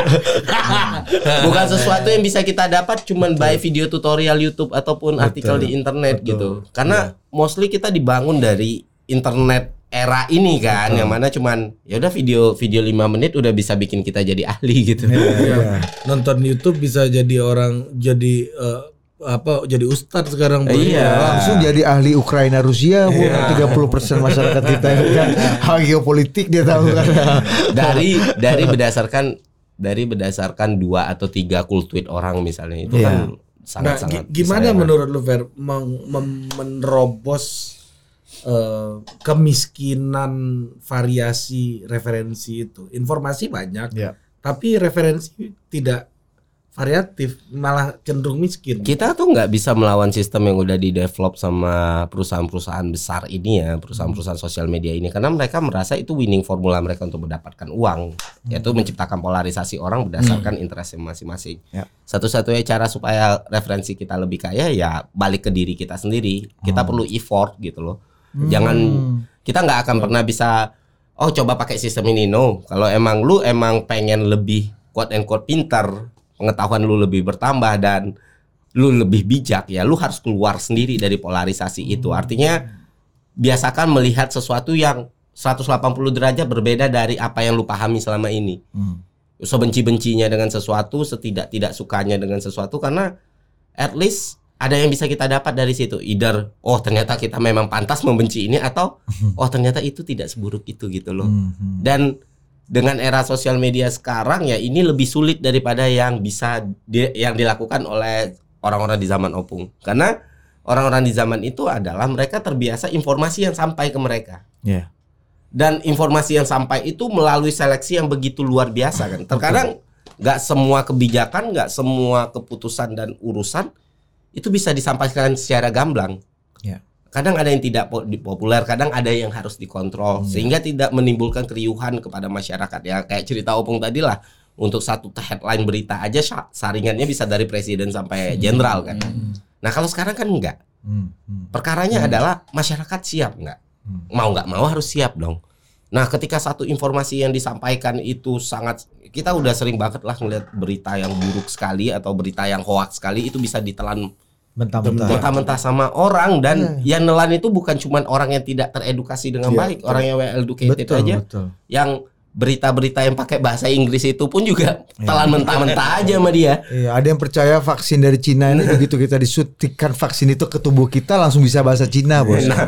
bukan sesuatu yang bisa kita dapat cuman by video tutorial YouTube ataupun artikel di internet gitu. Karena mostly kita dibangun dari internet era ini kan yang mana cuman ya udah video video 5 menit udah bisa bikin kita jadi ahli gitu Iya. nonton YouTube bisa jadi orang jadi eh, apa jadi ustadz sekarang. Iya. Langsung jadi ahli Ukraina Rusia, Bu. 30% masyarakat kita yang kan hal geopolitik dia tahu kan. dari dari berdasarkan dari berdasarkan dua atau tiga cool tweet orang misalnya itu Iya. kan Nah, sangat-sangat gi- gimana menurut lu Fer meng- mem- menerobos eh, kemiskinan variasi referensi itu? Informasi banyak, Iya. tapi referensi tidak variatif, malah cenderung miskin. kita tuh nggak bisa melawan sistem yang udah di develop sama perusahaan-perusahaan besar ini ya perusahaan-perusahaan sosial media ini karena mereka merasa itu winning formula mereka untuk mendapatkan uang yaitu menciptakan polarisasi orang berdasarkan interest masing-masing Ya. satu-satunya cara supaya referensi kita lebih kaya ya balik ke diri kita sendiri kita perlu effort gitu loh jangan kita nggak akan pernah bisa oh coba pakai sistem ini. No. Kalau emang lu emang pengen lebih quote and quote pintar pengetahuan lu lebih bertambah dan lu lebih bijak ya lu harus keluar sendiri dari polarisasi itu. Artinya biasakan melihat sesuatu yang 180 derajat berbeda dari apa yang lu pahami selama ini. Sebenci-bencinya dengan sesuatu setidak tidak sukanya dengan sesuatu karena at least ada yang bisa kita dapat dari situ. Either oh ternyata kita memang pantas membenci ini atau oh ternyata itu tidak seburuk itu gitu loh. Dan dengan era sosial media sekarang ya ini lebih sulit daripada yang bisa di- yang dilakukan oleh orang-orang di zaman opung. Karena orang-orang di zaman itu adalah mereka terbiasa informasi yang sampai ke mereka. Iya. dan informasi yang sampai itu melalui seleksi yang begitu luar biasa kan. Terkadang nggak semua kebijakan nggak semua keputusan dan urusan itu bisa disampaikan secara gamblang Iya. kadang ada yang tidak populer, kadang ada yang harus dikontrol sehingga tidak menimbulkan keriuhan kepada masyarakat ya kayak cerita Opung tadi lah untuk satu headline berita aja sa- saringannya bisa dari presiden sampai jenderal kan. Nah kalau sekarang kan enggak. Hmm, hmm. Perkaranya adalah masyarakat siap nggak? Hmm. Mau nggak mau harus siap dong. Nah, ketika satu informasi yang disampaikan itu sangat kita udah sering banget lah ngeliat berita yang buruk sekali atau berita yang hoax sekali itu bisa ditelan Mentah-mentah. mentah-mentah sama orang dan yang nelan itu bukan cuman orang yang tidak teredukasi dengan Iya, baik, orang yang well educated Betul, aja. betul. Yang berita-berita yang pakai bahasa Inggris itu pun juga Iya. telan mentah-mentah aja sama dia. Iya, ada yang percaya vaksin dari Cina ini begitu kita disuntikan vaksin itu ke tubuh kita langsung bisa bahasa Cina, Bos. Nah,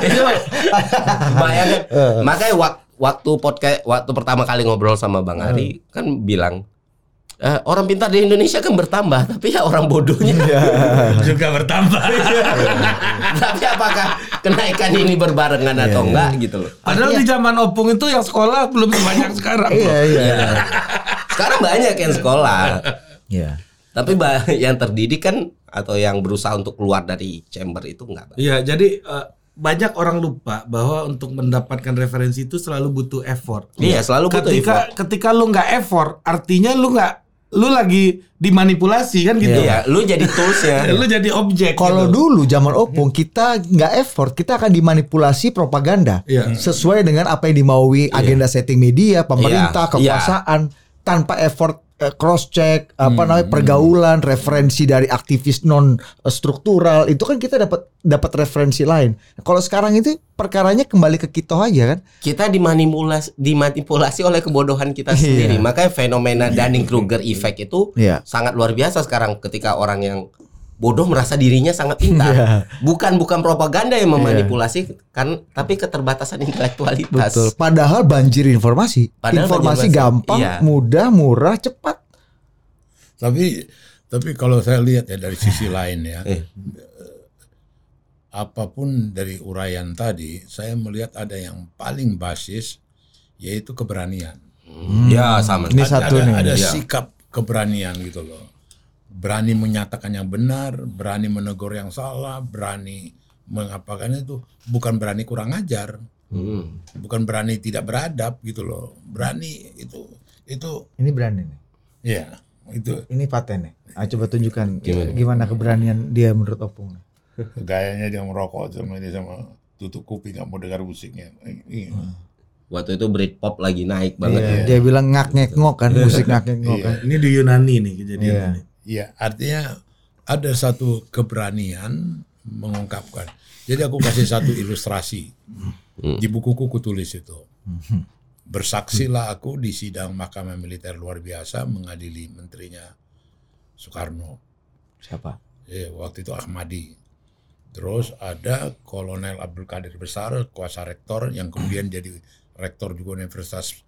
itu bayangin. Makanya wak- waktu podcast waktu pertama kali ngobrol sama Bang Ari kan bilang "Eh, orang pintar di Indonesia kan bertambah, tapi ya orang bodohnya. juga bertambah. tapi apakah kenaikan ini berbarengan atau enggak gitu loh. Padahal di zaman Opung itu yang sekolah belum sebanyak sekarang. Iya, loh. iya. Sekarang banyak yang sekolah, Iya. tapi yang terdidik kan atau yang berusaha untuk keluar dari chamber itu enggak. Iya, jadi eh, banyak orang lupa bahwa untuk mendapatkan referensi itu selalu butuh effort. Iya, selalu butuh ketika effort. ketika lu nggak effort, artinya lu nggak lu lagi dimanipulasi kan gitu. Iya, lu jadi toolsnya. lu jadi objek. Kalau gitu. dulu zaman Opung kita nggak effort, kita akan dimanipulasi propaganda Iya. sesuai dengan apa yang dimaui agenda setting media, pemerintah, Iya, kekuasaan tanpa effort cross check apa namanya pergaulan, referensi dari aktivis non eh, struktural itu kan kita dapat dapat referensi lain. Kalau sekarang itu perkaranya kembali ke kita aja kan. kita dimanipulasi dimanipulasi oleh kebodohan kita Iya. sendiri. Makanya fenomena Dunning-Kruger effect itu Iya. sangat luar biasa sekarang ketika orang yang bodoh merasa dirinya sangat pintar. Iya. Bukan bukan propaganda yang memanipulasi kan tapi keterbatasan intelektualitas. Betul. Padahal banjir informasi. Padahal informasi banjir gampang, Iya. mudah, murah, cepat. Tapi tapi kalau saya lihat ya dari sisi lain ya, Eh. apa pun dari uraian tadi, saya melihat ada yang paling basis yaitu keberanian. Ya sama. Ini ada, satu ada, nih. ada Iya. sikap keberanian gitu loh. Berani menyatakan yang benar, berani menegur yang salah, berani mengapakan itu bukan berani kurang ajar, Hmm. bukan berani tidak beradab gitu loh. Berani itu itu Ini berani nih. ya itu Ini paten nih. Ah, coba tunjukkan Gimana? gimana, keberanian dia menurut Opung. gayanya dia merokok sama dia sama tutup kuping nggak mau dengar musiknya. Ini- Waktu itu Britpop lagi naik banget. Iya, ya. Dia bilang ngak ngek ngok kan, musik ngak ngek ngok Iya. kan. ini di Yunani nih kejadian Iya. ini. Iya, artinya ada satu keberanian mengungkapkan. Jadi aku kasih satu ilustrasi. Di bukuku kutulis itu. Bersaksilah aku di sidang Mahkamah Militer luar biasa mengadili menterinya Soekarno. Siapa? Eh, waktu itu Ahmadi. Terus ada Kolonel Abdul Qadir Besar, kuasa rektor yang kemudian jadi rektor juga Universitas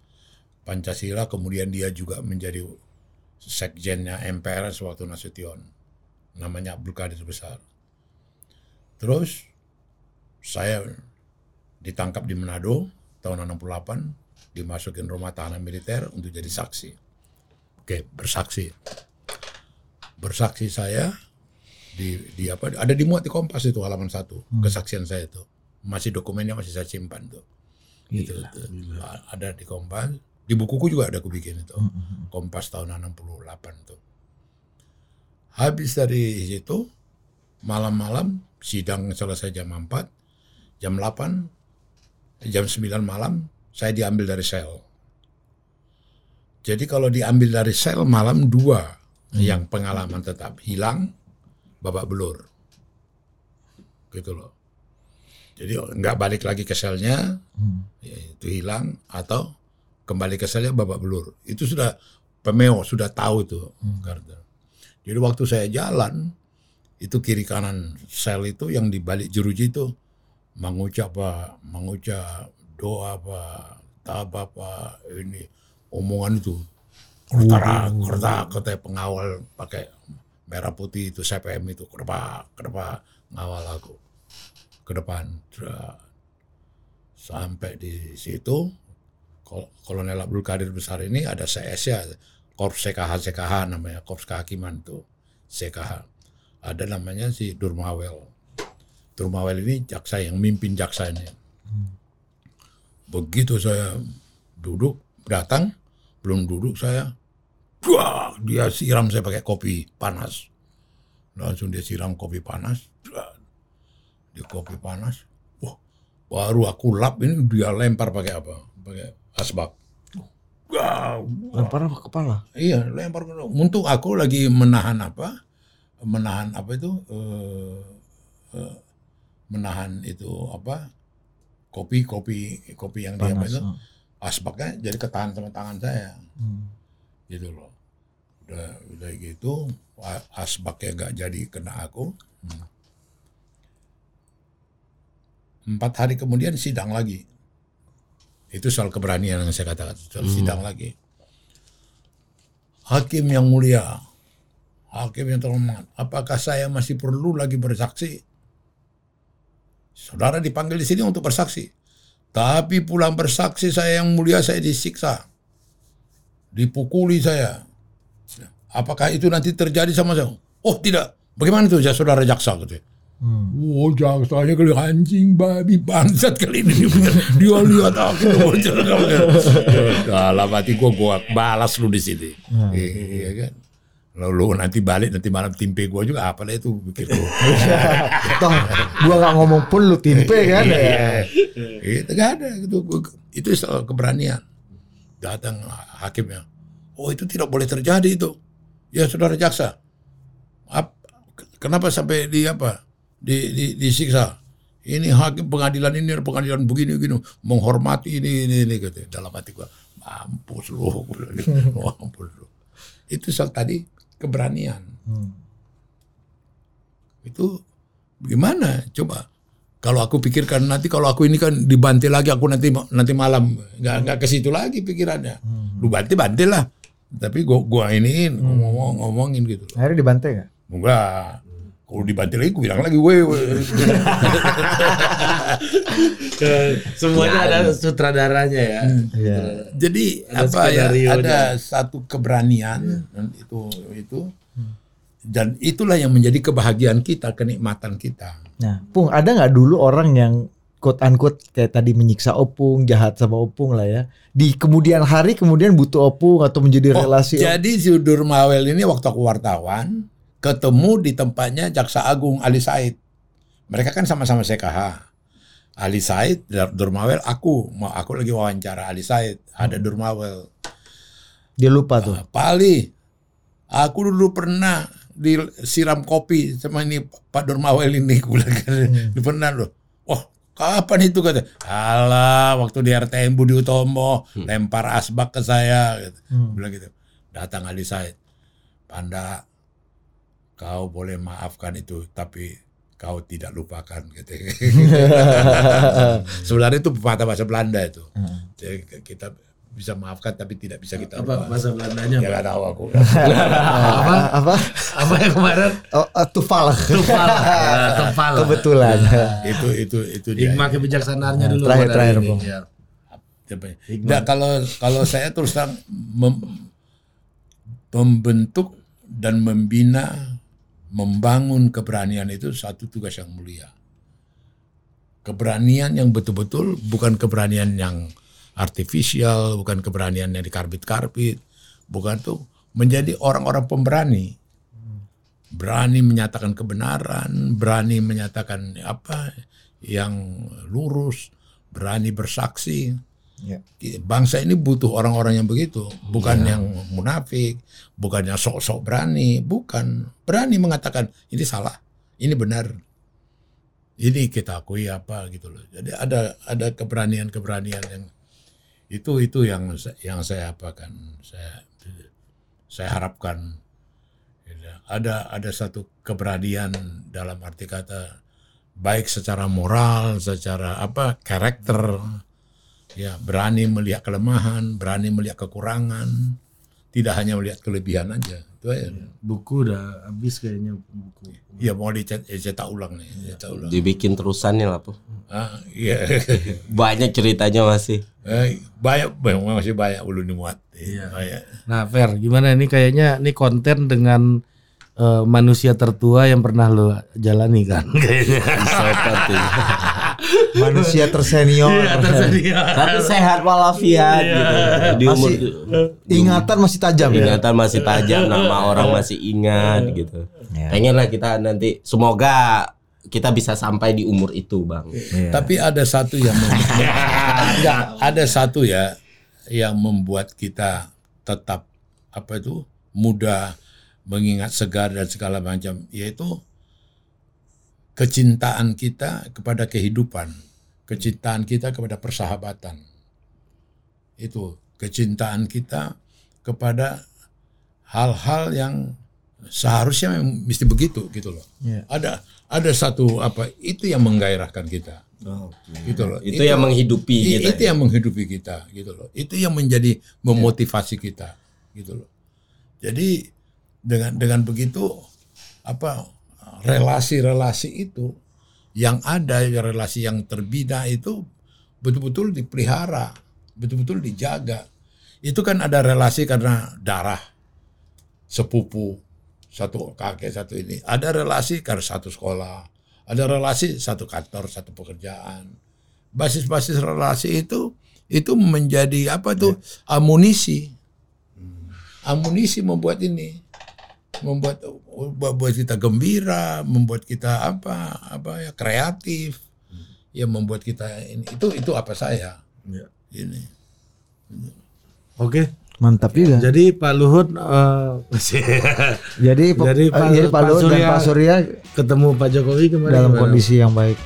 Pancasila, kemudian dia juga menjadi sekjennya MPR sewaktu Nasution. Namanya Abdul Qadir Besar. Terus saya ditangkap di Manado tahun 68, dimasukin rumah tahanan militer untuk jadi saksi. Oke, bersaksi. Bersaksi saya di di apa ada dimuat di Kompas itu halaman satu kesaksian saya itu masih dokumennya masih saya simpan tuh gitu tuh. ada di Kompas di bukuku juga ada aku bikin itu. Kompas tahun 68 tuh. Habis dari situ malam-malam sidang selesai jam 4 jam 8 jam 9 malam saya diambil dari sel. Jadi kalau diambil dari sel malam dua yang pengalaman tetap hilang babak belur. Gitu loh. Jadi nggak balik lagi ke selnya, ya, itu hilang atau kembali ke selnya babak belur. Itu sudah pemeo sudah tahu itu. Karena- Jadi waktu saya jalan itu kiri kanan sel itu yang di balik jeruji itu mengucap apa, mengucap doa apa, tabah apa, ini omongan itu kerta kerta kata pengawal pakai merah putih itu CPM itu ke depan ke depan ngawal aku ke depan sampai di situ Kolonel Abdul Qadir besar ini ada CS ya Korps CKH CKH namanya Korps Kehakiman tuh CKH ada namanya si Durmawel Turmawel ini jaksa yang mimpin jaksa ini. Begitu saya duduk, datang, belum duduk saya, wah, dia siram saya pakai kopi panas. Langsung dia siram kopi panas, dia kopi panas, wah, baru aku lap ini dia lempar pakai apa? Pakai asbak. Wah, Lempar apa kepala? Iya, lempar ke Untuk aku lagi menahan apa? Menahan apa itu? eh, eh, menahan itu apa? Kopi, kopi, kopi yang dia apa Panas. itu? oh. Asbaknya jadi ketahan sama tangan saya, Hmm. gitu loh. Udah, udah gitu, asbaknya nggak jadi kena aku. Hmm. Empat hari kemudian sidang lagi. Itu soal keberanian yang saya katakan, soal sidang lagi. Hakim yang mulia, hakim yang terhormat, apakah saya masih perlu lagi bersaksi? Saudara dipanggil di sini untuk bersaksi. Tapi pulang bersaksi saya yang mulia saya disiksa. Dipukuli saya. Apakah itu nanti terjadi sama saya? Oh tidak. Bagaimana itu ya saudara jaksa gitu. Hmm. Oh jaksanya kali anjing babi bangsat kali ini dia, lihat aku bocor dalam hati gua gua balas lu di sini iya kan lalu nanti balik nanti malam timpe gua juga. Apa lah itu pikir gua Toh, gua nggak ngomong pun lu timpe kan? ya. itu gak ada. Gua- itu soal keberanian. Datang hakimnya. Oh itu tidak boleh terjadi itu. Ya saudara jaksa. Ap- kenapa sampai di apa di, di disiksa. Ini hakim pengadilan ini pengadilan begini begini. Menghormati ini ini ini gitu. Dalam hati gua mampus lu. Mampus lu. Itu soal tadi keberanian. Hmm. itu gimana? Coba. Kalau aku pikirkan nanti kalau aku ini kan dibantai lagi aku nanti nanti malam. Nggak nggak ke situ lagi pikirannya. Lu bantai bantai lah. Tapi gua gua ini ngomong ngomongin gitu. Akhirnya dibantai nggak? enggak kalau dibantai lagi gue bilang lagi weh weh. Semuanya ada sutradaranya ya. Iya. jadi Ada apa ya ada satu keberanian dan itu itu dan itulah yang menjadi kebahagiaan kita kenikmatan kita Nah, Pung, ada nggak dulu orang yang quote unquote kayak tadi menyiksa opung, jahat sama opung lah ya. Di kemudian hari kemudian butuh opung atau menjadi Oh, relasi. jadi si Durmawel ini waktu aku wartawan ketemu di tempatnya Jaksa Agung Ali Said. Mereka kan sama-sama CKH. Ali Said, Durmawel, aku, mau aku lagi wawancara Ali Said, ada Durmawel. Dia lupa tuh. Ah, Pak Ali, aku dulu pernah disiram kopi sama ini Pak Durmawel ini, aku kan, Hmm. pernah loh. Oh, kapan itu kata? Alah, waktu di RTM Budi Utomo lempar asbak ke saya, gitu. Hmm. bilang gitu. Datang Ali Said, Panda, kau boleh maafkan itu, tapi kau tidak lupakan. Gitu. Sebenarnya itu pepatah bahasa Belanda itu. Hmm. Jadi kita bisa maafkan tapi tidak bisa kita Apa lupakan. bahasa Belandanya? Ya nggak tahu aku. apa? apa? Apa yang kemarin? Oh, uh, tufal. Tufal. Ya, Tufal. Kebetulan. itu itu itu dia. Hikmah kebijaksanaannya dulu. Terakhir, terakhir, ini. Bung. Ya. Apa ya? Nah, kalau kalau saya terus terang mem- membentuk dan membina membangun keberanian itu satu tugas yang mulia. Keberanian yang betul-betul bukan keberanian yang artifisial, bukan keberanian yang dikarbit-karbit, bukan tuh menjadi orang-orang pemberani. Berani menyatakan kebenaran, berani menyatakan apa yang lurus, berani bersaksi. Ya. Bangsa ini butuh orang-orang yang begitu, bukan yang munafik, bukan yang sok-sok berani, bukan berani mengatakan ini salah, ini benar, ini kita akui apa gitu loh. Jadi ada ada keberanian-keberanian yang itu itu yang yang saya apakan, saya saya harapkan Ya, ada ada satu keberanian dalam arti kata baik secara moral, secara apa karakter, ya berani melihat kelemahan, berani melihat kekurangan, tidak hanya melihat kelebihan aja. Itu aja. Buku udah habis kayaknya buku. Ya mau dicetak cetak ulang nih, cetak ulang. Dibikin terusannya lah, Po. Ah, iya. Banyak ceritanya masih. Eh, banyak, memang masih banyak belum dimuat. Iya. Banyak. Nah, Fer, gimana ini kayaknya ini konten dengan eh, manusia tertua yang pernah lo jalani kan kayaknya. Manusia tersenior. Iya, tersenior. tapi sehat walafiat gitu. Di umur Masih ingatan masih tajam ya. ingatan masih tajam, nama orang masih ingat gitu. Ya. Pengen lah kita nanti semoga kita bisa sampai di umur itu, Bang. Iya. Tapi ada satu yang Enggak, ada satu ya yang membuat kita tetap apa itu muda, mengingat segar dan segala macam, yaitu kecintaan kita kepada kehidupan, kecintaan kita kepada persahabatan. Itu kecintaan kita kepada hal-hal yang seharusnya memang mesti begitu gitu loh. Iya. Ada ada satu apa itu yang menggairahkan kita. Gitu loh. Itu, yang menghidupi i- kita. itu yang menghidupi kita gitu loh. Itu yang menjadi memotivasi kita gitu loh. Jadi dengan dengan begitu apa relasi-relasi itu yang ada relasi yang terbina itu betul-betul dipelihara, betul-betul dijaga. Itu kan ada relasi karena darah sepupu satu kakek satu ini. Ada relasi karena satu sekolah, ada relasi satu kantor, satu pekerjaan. Basis-basis relasi itu itu menjadi apa tuh amunisi. Amunisi membuat ini membuat membuat kita gembira, membuat kita apa apa ya kreatif, ya membuat kita ini itu itu apa saya ini. Oke. Mantap juga. Jadi Pak Luhut eh, Jadi, Jadi eh, Pak- jadi Pak Pak Luhut dan Surya Pak Surya ketemu Pak Jokowi kemarin dalam gimana? kondisi yang baik.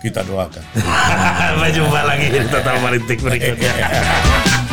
Kita doakan. Sampai jumpa lagi di total politik berikutnya.